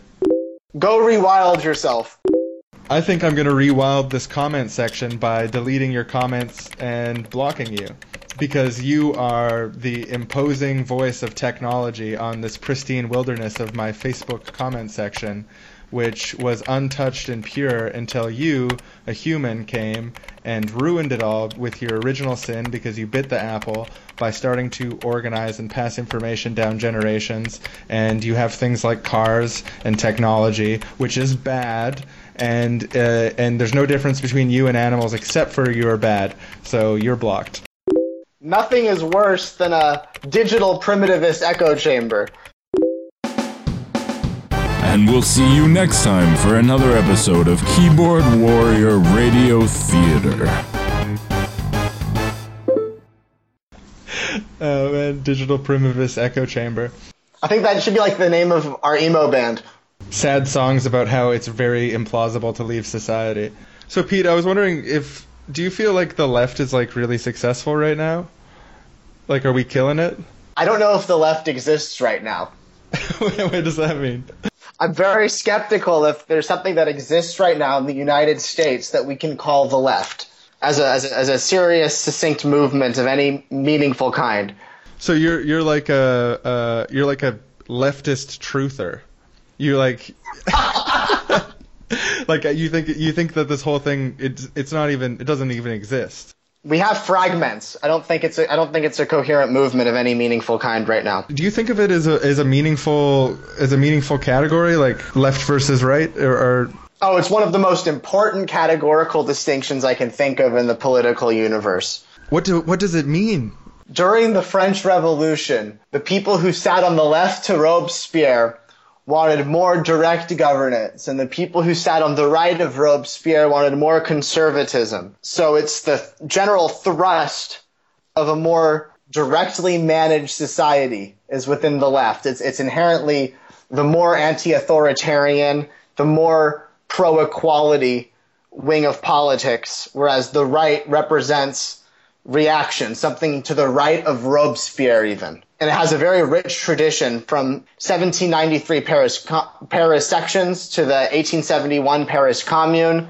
A: Go rewild yourself.
B: I think I'm going to rewild this comment section by deleting your comments and blocking you. Because you are the imposing voice of technology on this pristine wilderness of my Facebook comment section, which was untouched and pure until you, a human, came and ruined it all with your original sin because you bit the apple by starting to organize and pass information down generations. And you have things like cars and technology, which is bad and uh, and there's no difference between you and animals except for you're bad. So you're blocked.
A: Nothing is worse than a digital primitivist echo chamber.
F: And we'll see you next time for another episode of Keyboard Warrior Radio Theater.
B: Oh man, digital primitivist echo chamber.
A: I think that should be like the name of our emo band.
B: Sad songs about how it's very implausible to leave society. So Pete, I was wondering if do you feel like the left is like really successful right now? Like, are we killing it?
A: I don't know if the left exists right now.
B: what does that mean?
A: I'm very skeptical if there's something that exists right now in the United States that we can call the left as a, as a, as a serious, succinct movement of any meaningful kind.
B: So you're you're like a uh, you're like a leftist truther. You like like you think you think that this whole thing it's it's not even it doesn't even exist.
A: We have fragments. I don't think it's a, I don't think it's a coherent movement of any meaningful kind right now.
B: Do you think of it as a as a meaningful as a meaningful category like left versus right or, or
A: Oh, it's one of the most important categorical distinctions I can think of in the political universe.
B: what do what does it mean?
A: During the French Revolution, the people who sat on the left to Robespierre wanted more direct governance, and the people who sat on the right of Robespierre wanted more conservatism. So it's the general thrust of a more directly managed society is within the left. It's, it's inherently the more anti-authoritarian the more pro equality wing of politics, whereas the right represents reaction, something to the right of Robespierre, even. And it has a very rich tradition from 1793 Paris, Paris sections to the 1871 Paris Commune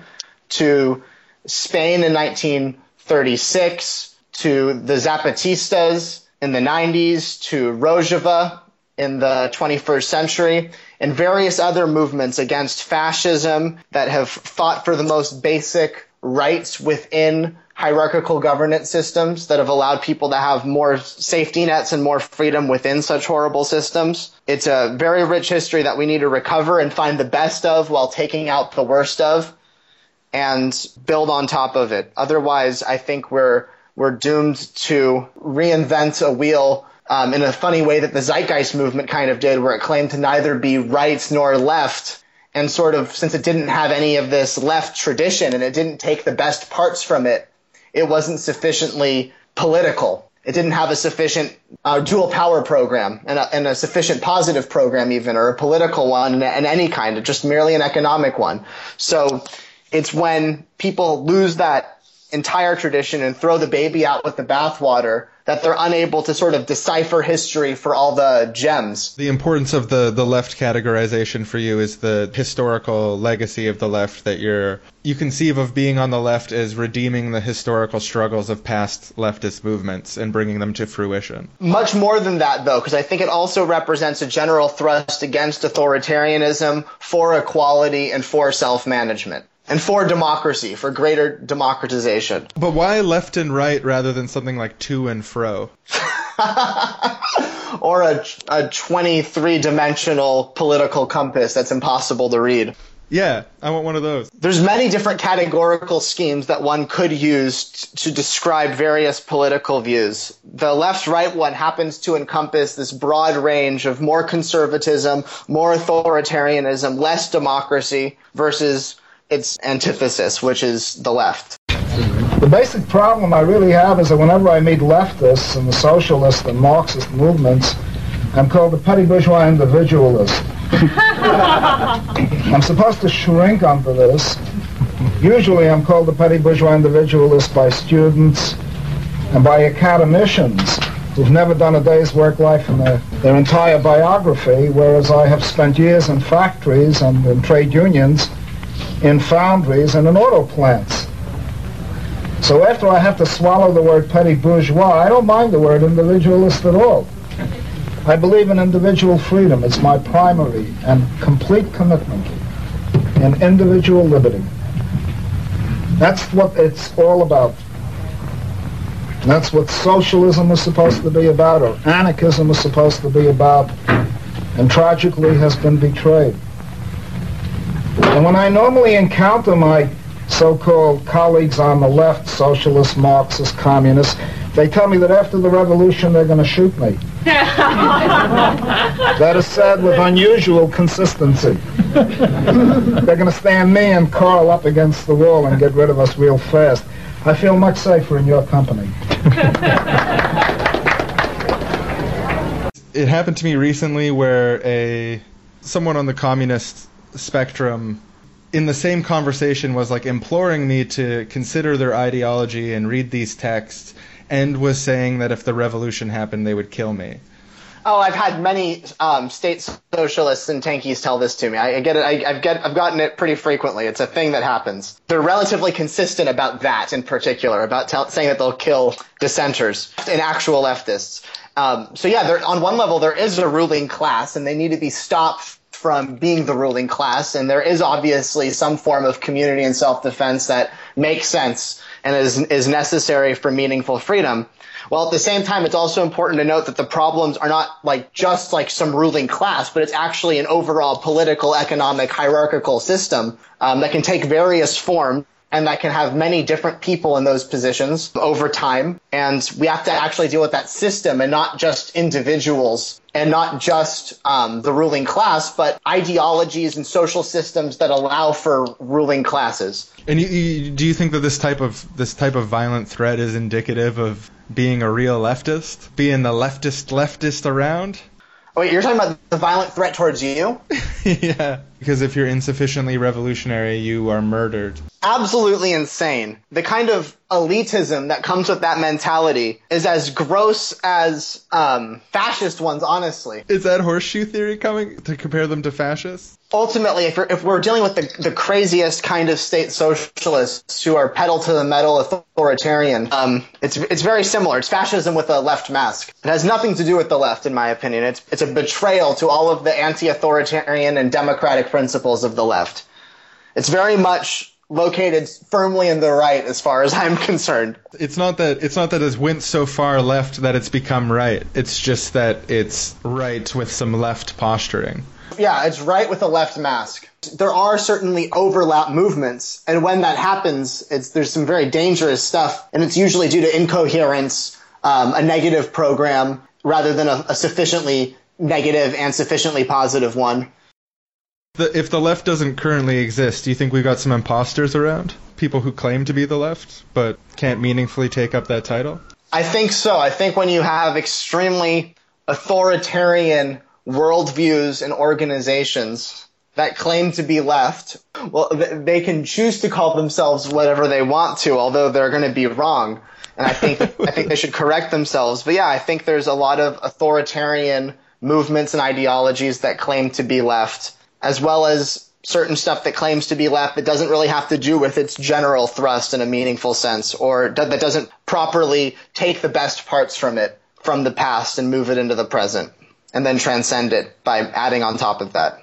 A: to Spain in 1936 to the Zapatistas in the 90s to Rojava in the 21st century and various other movements against fascism that have fought for the most basic rights within hierarchical governance systems that have allowed people to have more safety nets and more freedom within such horrible systems. It's a very rich history that we need to recover and find the best of while taking out the worst of and build on top of it. Otherwise, I think we're we're doomed to reinvent a wheel um, in a funny way that the Zeitgeist movement kind of did, where it claimed to neither be right nor left. And sort of, since it didn't have any of this left tradition and it didn't take the best parts from it, it wasn't sufficiently political. It didn't have a sufficient uh, dual power program and a, and a sufficient positive program, even, or a political one, and, and any kind, of just merely an economic one. So it's when people lose that entire tradition and throw the baby out with the bathwater that they're unable to sort of decipher history for all the gems.
B: The importance of the, the left categorization for you is the historical legacy of the left that you're you conceive of being on the left as redeeming the historical struggles of past leftist movements and bringing them to fruition.
A: Much more than that, though, because I think it also represents a general thrust against authoritarianism, for equality, and for self management. And for democracy, for greater democratization.
B: But why left and right rather than something like to and fro?
A: or a, a 23 dimensional political compass that's impossible to read.
B: Yeah, I want one of those.
A: There's many different categorical schemes that one could use t- to describe various political views. The left-right one happens to encompass this broad range of more conservatism, more authoritarianism, less democracy versus its antithesis, which is the left.
E: The basic problem I really have is that whenever I meet leftists and the socialist and Marxist movements, I'm called the petty bourgeois individualist. I'm supposed to shrink under this. Usually I'm called the petty bourgeois individualist by students and by academicians who've never done a day's work life in their, their entire biography, whereas I have spent years in factories and in trade unions, in foundries and in auto plants. So after I have to swallow the word petty bourgeois, I don't mind the word individualist at all. I believe in individual freedom. It's my primary and complete commitment in individual liberty. That's what it's all about. That's what socialism is supposed to be about, or anarchism is supposed to be about, and tragically has been betrayed. And when I normally encounter my so-called colleagues on the left, socialists, Marxists, communists, they tell me that after the revolution they're going to shoot me. that is said with unusual consistency. they're going to stand me and Carl up against the wall and get rid of us real fast. I feel much safer in your company.
B: It happened to me recently where a someone on the communist spectrum in the same conversation was like imploring me to consider their ideology and read these texts and was saying that if the revolution happened they would kill me.
A: Oh, I've had many um, state socialists and tankies tell this to me. I, I get it. I, have get, I've gotten it pretty frequently. It's a thing that happens. They're relatively consistent about that in particular, about tell, saying that they'll kill dissenters and actual leftists. Um, so yeah, on one level, there is a ruling class, and they need to be stopped from being the ruling class. And there is obviously some form of community and self-defense that makes sense and is is necessary for meaningful freedom. While at the same time, it's also important to note that the problems are not like just like some ruling class, but it's actually an overall political, economic, hierarchical system um, that can take various forms and that can have many different people in those positions over time. And we have to actually deal with that system and not just individuals and not just um, the ruling class, but ideologies and social systems that allow for ruling classes.
B: And you, you, do you think that this type of this type of violent threat is indicative of being a real leftist, being the leftist leftist around?
A: Oh, wait, you're talking about the violent threat towards you?
B: yeah. Because if you're insufficiently revolutionary, you are murdered.
A: absolutely insane. The kind of elitism that comes with that mentality is as gross as um, fascist ones, honestly.
B: Is that horseshoe theory coming to compare them to fascists?
A: Ultimately, if, if we're dealing with the, the craziest kind of state socialists who are pedal to the metal authoritarian, um, it's, it's very similar. It's fascism with a left mask. It has nothing to do with the left, in my opinion. It's, it's a betrayal to all of the anti authoritarian and democratic principles of the left. It's very much located firmly in the right as far as I'm concerned.
B: It's not that it's not that it's went so far left that it's become right. It's just that it's right with some left posturing.
A: Yeah, it's right with a left mask. There are certainly overlap movements, and when that happens, it's there's some very dangerous stuff, and it's usually due to incoherence, um, a negative program rather than a, a sufficiently negative and sufficiently positive one.
B: The, if the left doesn't currently exist, do you think we've got some imposters around? People who claim to be the left but can't meaningfully take up that title?
A: I think so. I think when you have extremely authoritarian worldviews and organizations that claim to be left, well, they can choose to call themselves whatever they want to, although they're going to be wrong. And I think I think they should correct themselves. But yeah, I think there's a lot of authoritarian movements and ideologies that claim to be left, as well as certain stuff that claims to be left that doesn't really have to do with its general thrust in a meaningful sense, or that doesn't properly take the best parts from it from the past and move it into the present, and then transcend it by adding on top of that.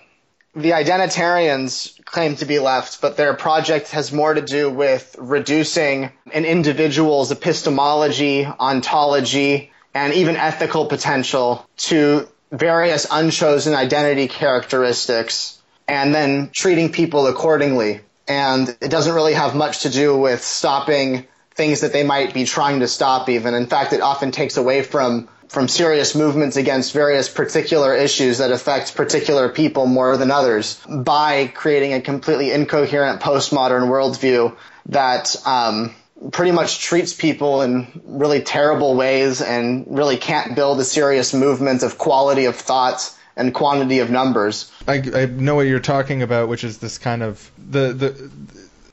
A: The identitarians claim to be left, but their project has more to do with reducing an individual's epistemology, ontology, and even ethical potential to various unchosen identity characteristics and then treating people accordingly. And it doesn't really have much to do with stopping things that they might be trying to stop even. In fact, it often takes away from from serious movements against various particular issues that affect particular people more than others by creating a completely incoherent postmodern worldview that um, pretty much treats people in really terrible ways and really can't build a serious movement of quality of thought and quantity of numbers.
B: I, I know what you're talking about, which is this kind of the the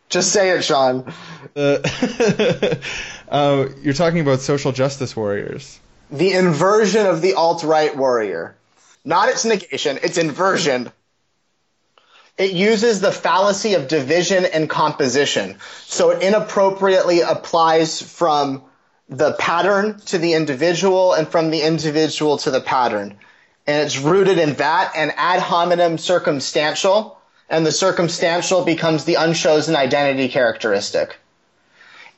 A: Just say it, Sean.
B: the uh, you're talking about social justice warriors.
A: The inversion of the alt right warrior. Not its negation, its inversion. It uses the fallacy of division and composition. So it inappropriately applies from the pattern to the individual and from the individual to the pattern. And it's rooted in that and ad hominem circumstantial, and the circumstantial becomes the unchosen identity characteristic.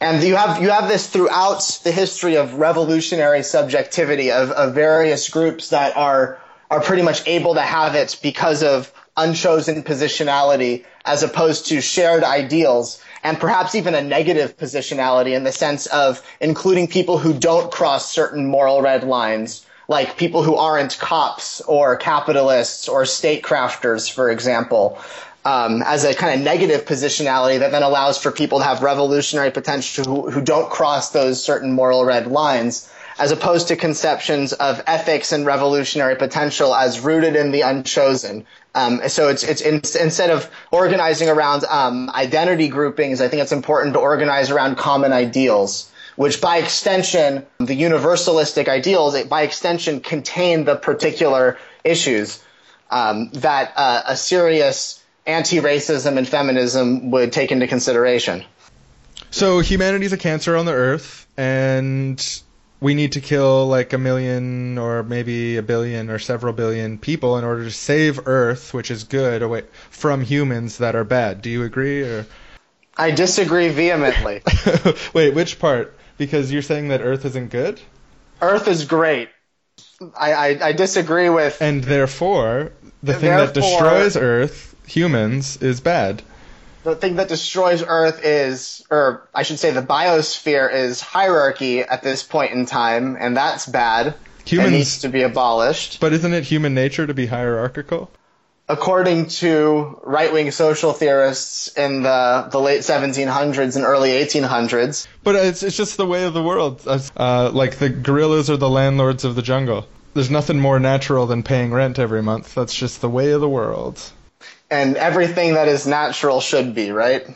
A: And you have you have this throughout the history of revolutionary subjectivity of, of various groups that are are pretty much able to have it because of unchosen positionality as opposed to shared ideals and perhaps even a negative positionality in the sense of including people who don't cross certain moral red lines like people who aren't cops or capitalists or statecrafters for example um, as a kind of negative positionality that then allows for people to have revolutionary potential who, who don't cross those certain moral red lines, as opposed to conceptions of ethics and revolutionary potential as rooted in the unchosen. Um, so it's it's in, instead of organizing around um, identity groupings, I think it's important to organize around common ideals. Which, by extension, the universalistic ideals, by extension, contain the particular issues um, that uh, a serious anti-racism and feminism would take into consideration.
B: So humanity's a cancer on the earth, and we need to kill like a million or maybe a billion or several billion people in order to save Earth, which is good, away from humans that are bad. Do you agree? Or
A: I disagree vehemently.
B: wait, which part? Because you're saying that Earth isn't good,
A: Earth is great. I, I, I disagree with
B: and therefore the thing that destroys Earth, humans, is bad.
A: The thing that destroys Earth is, or I should say, the biosphere is hierarchy at this point in time, and that's bad. It
B: Humans-
A: needs to be abolished.
B: But isn't it human nature to be hierarchical?
A: According to right-wing social theorists in the, the late 1700s and early 1800s,
B: But it's it's just the way of the world. Uh, like the gorillas are the landlords of the jungle. There's nothing more natural than paying rent every month. That's just the way of the world.
A: And everything that is natural should be, right?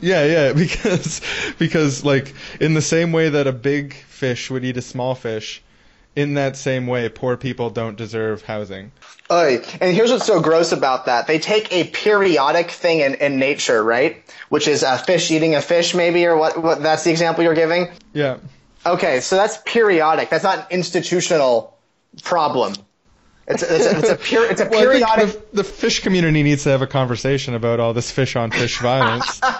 B: Yeah, yeah, because because like in the same way that a big fish would eat a small fish, in that same way, poor people don't deserve housing.
A: Oy. And here's what's so gross about that. They take a periodic thing in, in nature, right? Which is a fish eating a fish, maybe, or what, what? That's the example you're giving?
B: Yeah.
A: Okay, so that's periodic. That's not an institutional problem. It's, it's, a, it's a pure, it's a
B: Well,
A: periodic.
B: the, the fish community needs to have a conversation about all this fish on fish violence.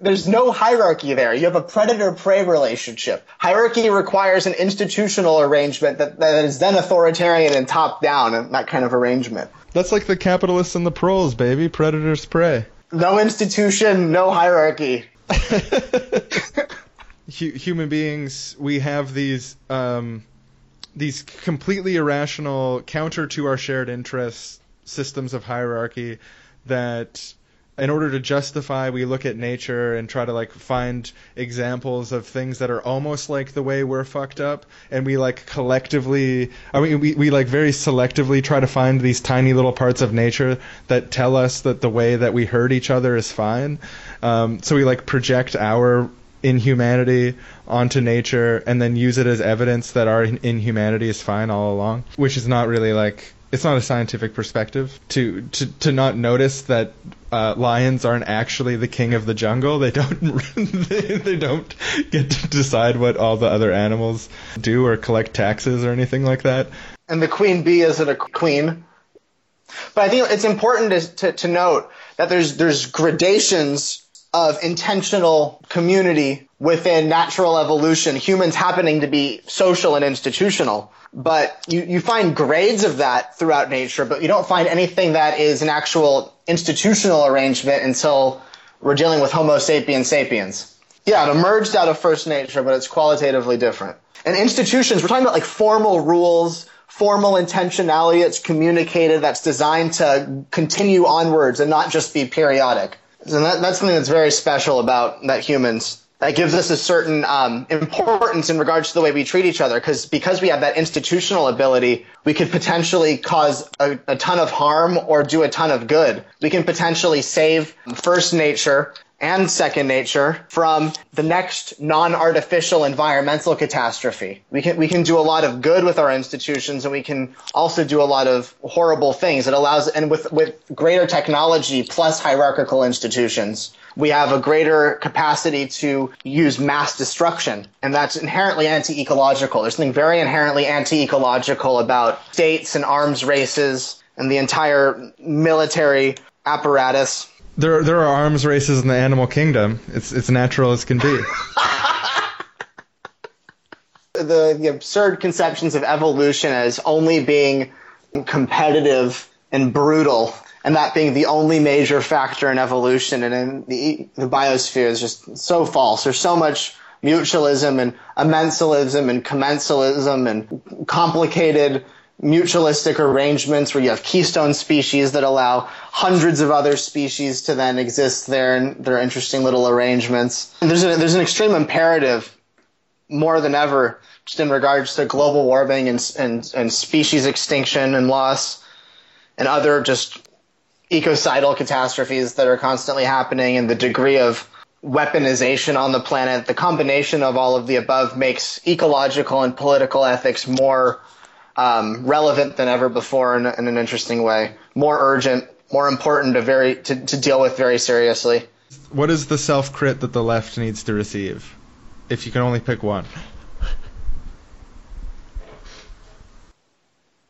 A: There's no hierarchy there. You have a predator-prey relationship. Hierarchy requires an institutional arrangement that, that is then authoritarian and top-down, and that kind of arrangement.
B: That's like the capitalists and the proles, baby. Predators prey.
A: No institution, no hierarchy.
B: Hu- human beings, we have these um, these completely irrational, counter to our shared interests systems of hierarchy that in order to justify we look at nature and try to like find examples of things that are almost like the way we're fucked up. And we like collectively I mean we, we like very selectively try to find these tiny little parts of nature that tell us that the way that we hurt each other is fine. Um, so we like project our inhumanity onto nature and then use it as evidence that our inhumanity is fine all along which is not really like it's not a scientific perspective to to, to not notice that uh, lions aren't actually the king of the jungle they don't they, they don't get to decide what all the other animals do or collect taxes or anything like that
A: and the queen bee isn't a queen. But I think it's important to, to, to note that there's there's gradations of intentional community within natural evolution, humans happening to be social and institutional. But you, you find grades of that throughout nature, but you don't find anything that is an actual institutional arrangement until we're dealing with Homo sapiens sapiens. Yeah, it emerged out of first nature, but it's qualitatively different. And institutions, we're talking about like formal rules, formal intentionality that's communicated, that's designed to continue onwards and not just be periodic. And that, that's something that's very special about that humans. That gives us a certain um, importance in regards to the way we treat each other, because because we have that institutional ability, we could potentially cause a, a ton of harm or do a ton of good. We can potentially save first nature and second nature from the next non-artificial environmental catastrophe. We can we can do a lot of good with our institutions, and we can also do a lot of horrible things. It allows, and with with greater technology plus hierarchical institutions, we have a greater capacity to use mass destruction, and that's inherently anti-ecological. There's something very inherently anti-ecological about states and arms races and the entire military apparatus
B: there there are arms races in the animal kingdom it's it's natural as can be
A: the, the absurd conceptions of evolution as only being competitive and brutal, and that being the only major factor in evolution and in the, the biosphere is just so false. There's so much mutualism and amensalism and commensalism and complicated mutualistic arrangements where you have keystone species that allow hundreds of other species to then exist there and their interesting little arrangements. And there's, a, there's an extreme imperative more than ever just in regards to global warming and, and, and species extinction and loss and other just ecocidal catastrophes that are constantly happening and the degree of weaponization on the planet. The combination of all of the above makes ecological and political ethics more um, relevant than ever before in, in, an interesting way, more urgent, more important to very to, to deal with very seriously.
B: What is the self crit that the left needs to receive? If you can only pick one.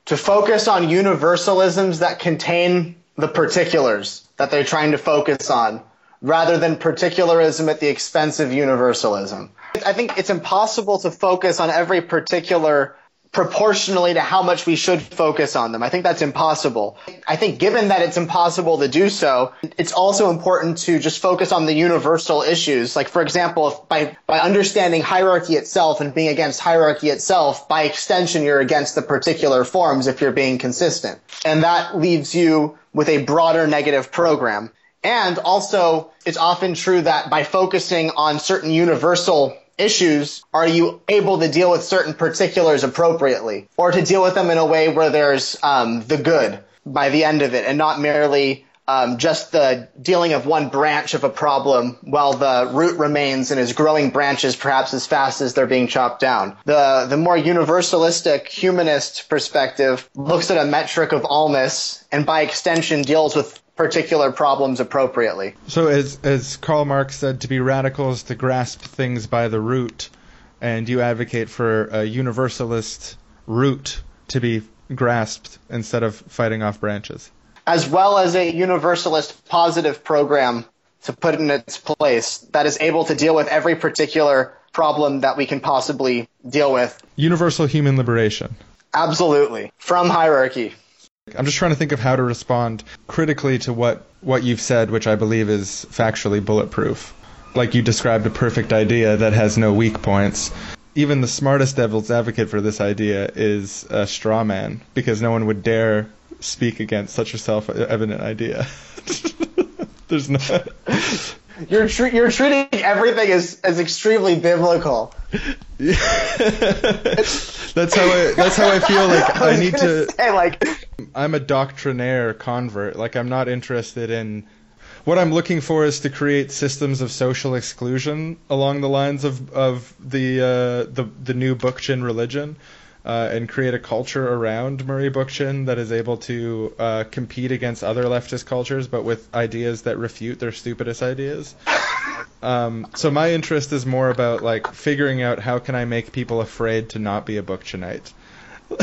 A: To focus on universalisms that contain the particulars that they're trying to focus on, rather than particularism at the expense of universalism. I think it's impossible to focus on every particular proportionally to how much we should focus on them. I think that's impossible. I think given that it's impossible to do so, it's also important to just focus on the universal issues. Like for example, if by by understanding hierarchy itself and being against hierarchy itself, by extension you're against the particular forms if you're being consistent. And that leaves you with a broader negative program. And also, it's often true that by focusing on certain universal issues are you able to deal with certain particulars appropriately or to deal with them in a way where there's um, the good by the end of it, and not merely um, just the dealing of one branch of a problem while the root remains and is growing branches perhaps as fast as they're being chopped down. The the more universalistic humanist perspective looks at a metric of allness and by extension deals with particular problems appropriately.
B: So, as as Karl Marx said, to be radical is to grasp things by the root, and you advocate for a universalist root to be grasped instead of fighting off branches.
A: as well as a universalist positive program to put in its place that is able to deal with every particular problem that we can possibly deal with.
B: Universal human liberation.
A: Absolutely. From hierarchy.
B: I'm just trying to think of how to respond critically to what, what you've said, which I believe is factually bulletproof. Like you described a perfect idea that has no weak points. Even the smartest devil's advocate for this idea is a straw man, because no one would dare speak against such a self evident idea. There's no.
A: You're, tr- you're treating everything as, as extremely biblical.
B: that's how I. That's how I feel. Like I
A: was
B: need to.
A: say, like,
B: I'm a doctrinaire convert. Like I'm not interested in what I'm looking for is to create systems of social exclusion along the lines of of the uh, the the new Bookchin religion. Uh, and create a culture around Murray Bookchin that is able to uh, compete against other leftist cultures, but with ideas that refute their stupidest ideas. Um, so my interest is more about like figuring out how can I make people afraid to not be a Bookchinite.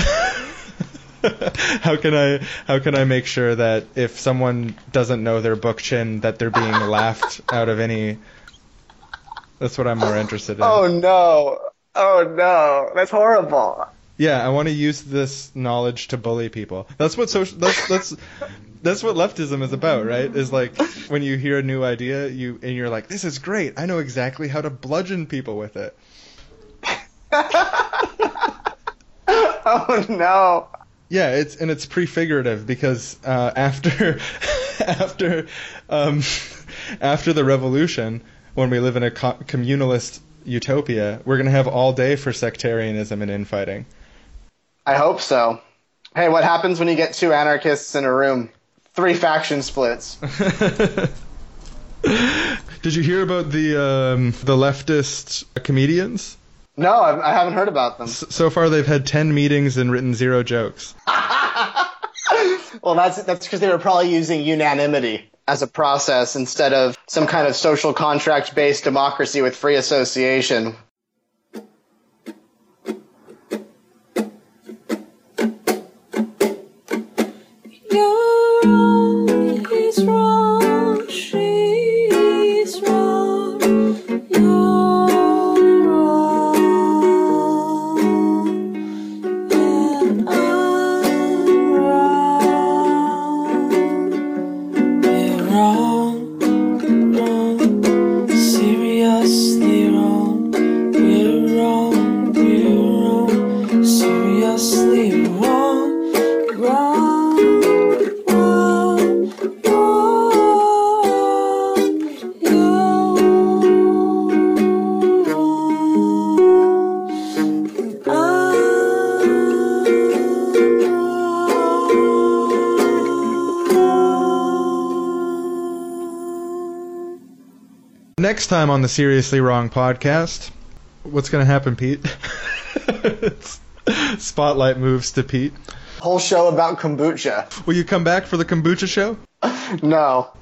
B: how can I how can I make sure that if someone doesn't know their Bookchin that they're being laughed out of any that's what I'm more interested in.
A: oh no. Oh no. That's horrible.
B: Yeah, I want to use this knowledge to bully people. That's what social that's that's that's what leftism is about, right? Is like when you hear a new idea, you and you're like, "This is great. I know exactly how to bludgeon people with it."
A: Oh no.
B: Yeah, it's and it's prefigurative because uh, after after um, after the revolution, when we live in a co- communalist utopia, we're gonna have all day for sectarianism and infighting.
A: I hope so. Hey, what happens when you get two anarchists in a room? Three faction splits.
B: Did you hear about the um, the leftist comedians?
A: No, I, I haven't heard about them.
B: S- so far, they've had ten meetings and written zero jokes.
A: Well, that's that's because they were probably using unanimity as a process instead of some kind of social contract based democracy with free association.
B: Next time on the Seriously Wrong podcast, what's gonna happen, Pete? Spotlight moves to Pete.
A: Whole show about kombucha.
B: Will you come back for the kombucha show?
A: No,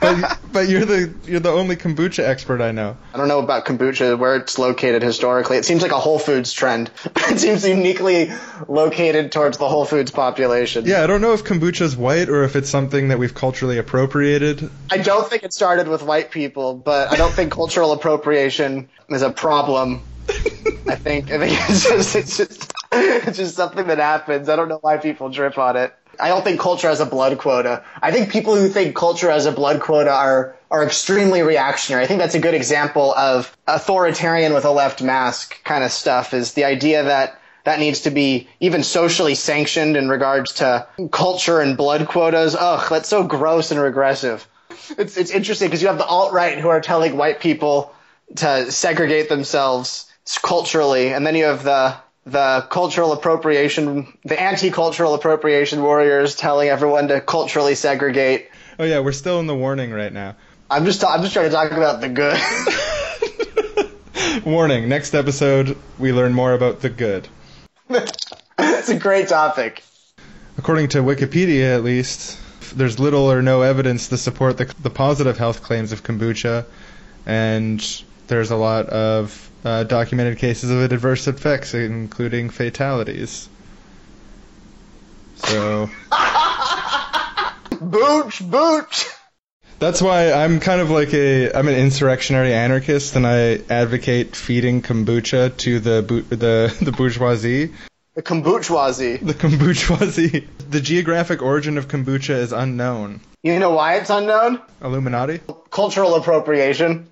B: But, but you're the you're the only kombucha expert I know.
A: I don't know about kombucha, where it's located historically. It seems like a Whole Foods trend. it seems uniquely located towards the Whole Foods population.
B: Yeah, I don't know if kombucha's white or if it's something that we've culturally appropriated.
A: I don't think it started with white people, but I don't think cultural appropriation is a problem. I think I think it's just it's just it's just something that happens. I don't know why people drip on it. I don't think culture has a blood quota. I think people who think culture has a blood quota are are extremely reactionary. I think that's a good example of authoritarian with a left mask kind of stuff. Is the idea that that needs to be even socially sanctioned in regards to culture and blood quotas. Ugh, that's so gross and regressive. It's it's interesting because you have the alt right who are telling white people to segregate themselves culturally, and then you have the the cultural appropriation, the anti-cultural appropriation warriors telling everyone to culturally segregate.
B: Oh yeah, we're still in the warning right now.
A: I'm just I'm just trying to talk about the good.
B: Warning, next episode we learn more about the good.
A: it's a great topic.
B: According to Wikipedia, at least, there's little or no evidence to support the, the positive health claims of kombucha, and there's a lot of uh, documented cases of adverse effects, including fatalities. So
A: Booch, booch.
B: that's why I'm kind of like a I'm an insurrectionary anarchist, and I advocate feeding kombucha to the the the bourgeoisie.
A: The kombuchwazi.
B: The kombuchwazi. The geographic origin of kombucha is unknown.
A: You know why it's unknown?
B: Illuminati.
A: Cultural appropriation.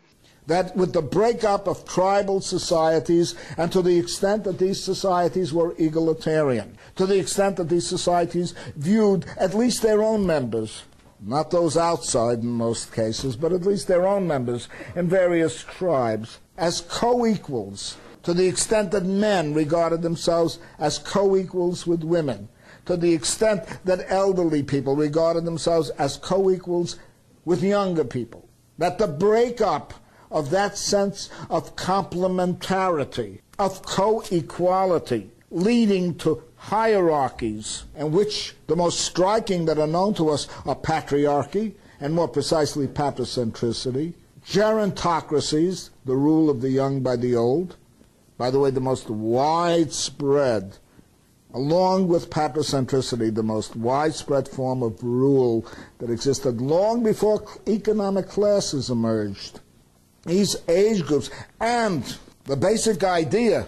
D: That with the breakup of tribal societies, and to the extent that these societies were egalitarian, to the extent that these societies viewed at least their own members, not those outside in most cases, but at least their own members in various tribes, as co equals, to the extent that men regarded themselves as co equals with women, to the extent that elderly people regarded themselves as co equals with younger people, that the breakup of that sense of complementarity, of co-equality, leading to hierarchies, in which the most striking that are known to us are patriarchy, and more precisely patrocentricity, gerontocracies, the rule of the young by the old, by the way, the most widespread, along with patrocentricity, the most widespread form of rule that existed long before economic classes emerged these age groups and the basic idea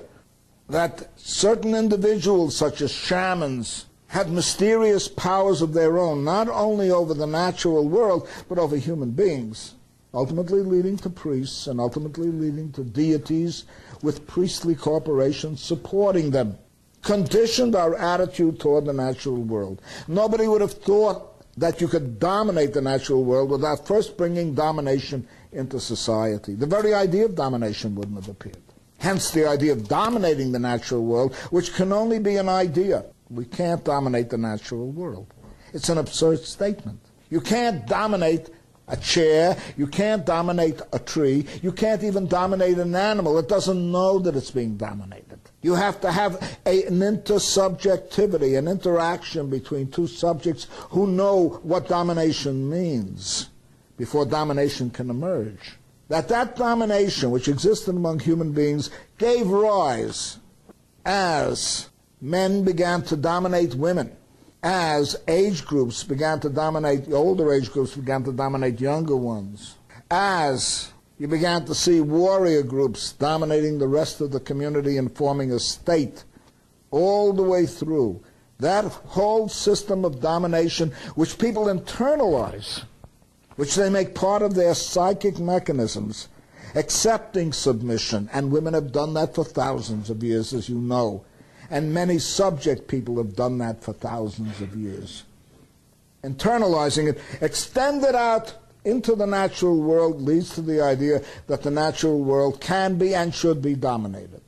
D: that certain individuals such as shamans had mysterious powers of their own not only over the natural world but over human beings ultimately leading to priests and ultimately leading to deities with priestly corporations supporting them conditioned our attitude toward the natural world. Nobody would have thought that you could dominate the natural world without first bringing domination into society. The very idea of domination wouldn't have appeared. Hence the idea of dominating the natural world, which can only be an idea. We can't dominate the natural world. It's an absurd statement. You can't dominate a chair, you can't dominate a tree, you can't even dominate an animal. It doesn't know that it's being dominated. You have to have a, an intersubjectivity, an interaction between two subjects who know what domination means before domination can emerge. That that domination which existed among human beings gave rise as men began to dominate women, as age groups began to dominate, older age groups began to dominate younger ones, as you began to see warrior groups dominating the rest of the community and forming a state all the way through. That whole system of domination, which people internalize, which they make part of their psychic mechanisms, accepting submission, and women have done that for thousands of years, as you know, and many subject people have done that for thousands of years. Internalizing it, extend it out into the natural world leads to the idea that the natural world can be and should be dominated.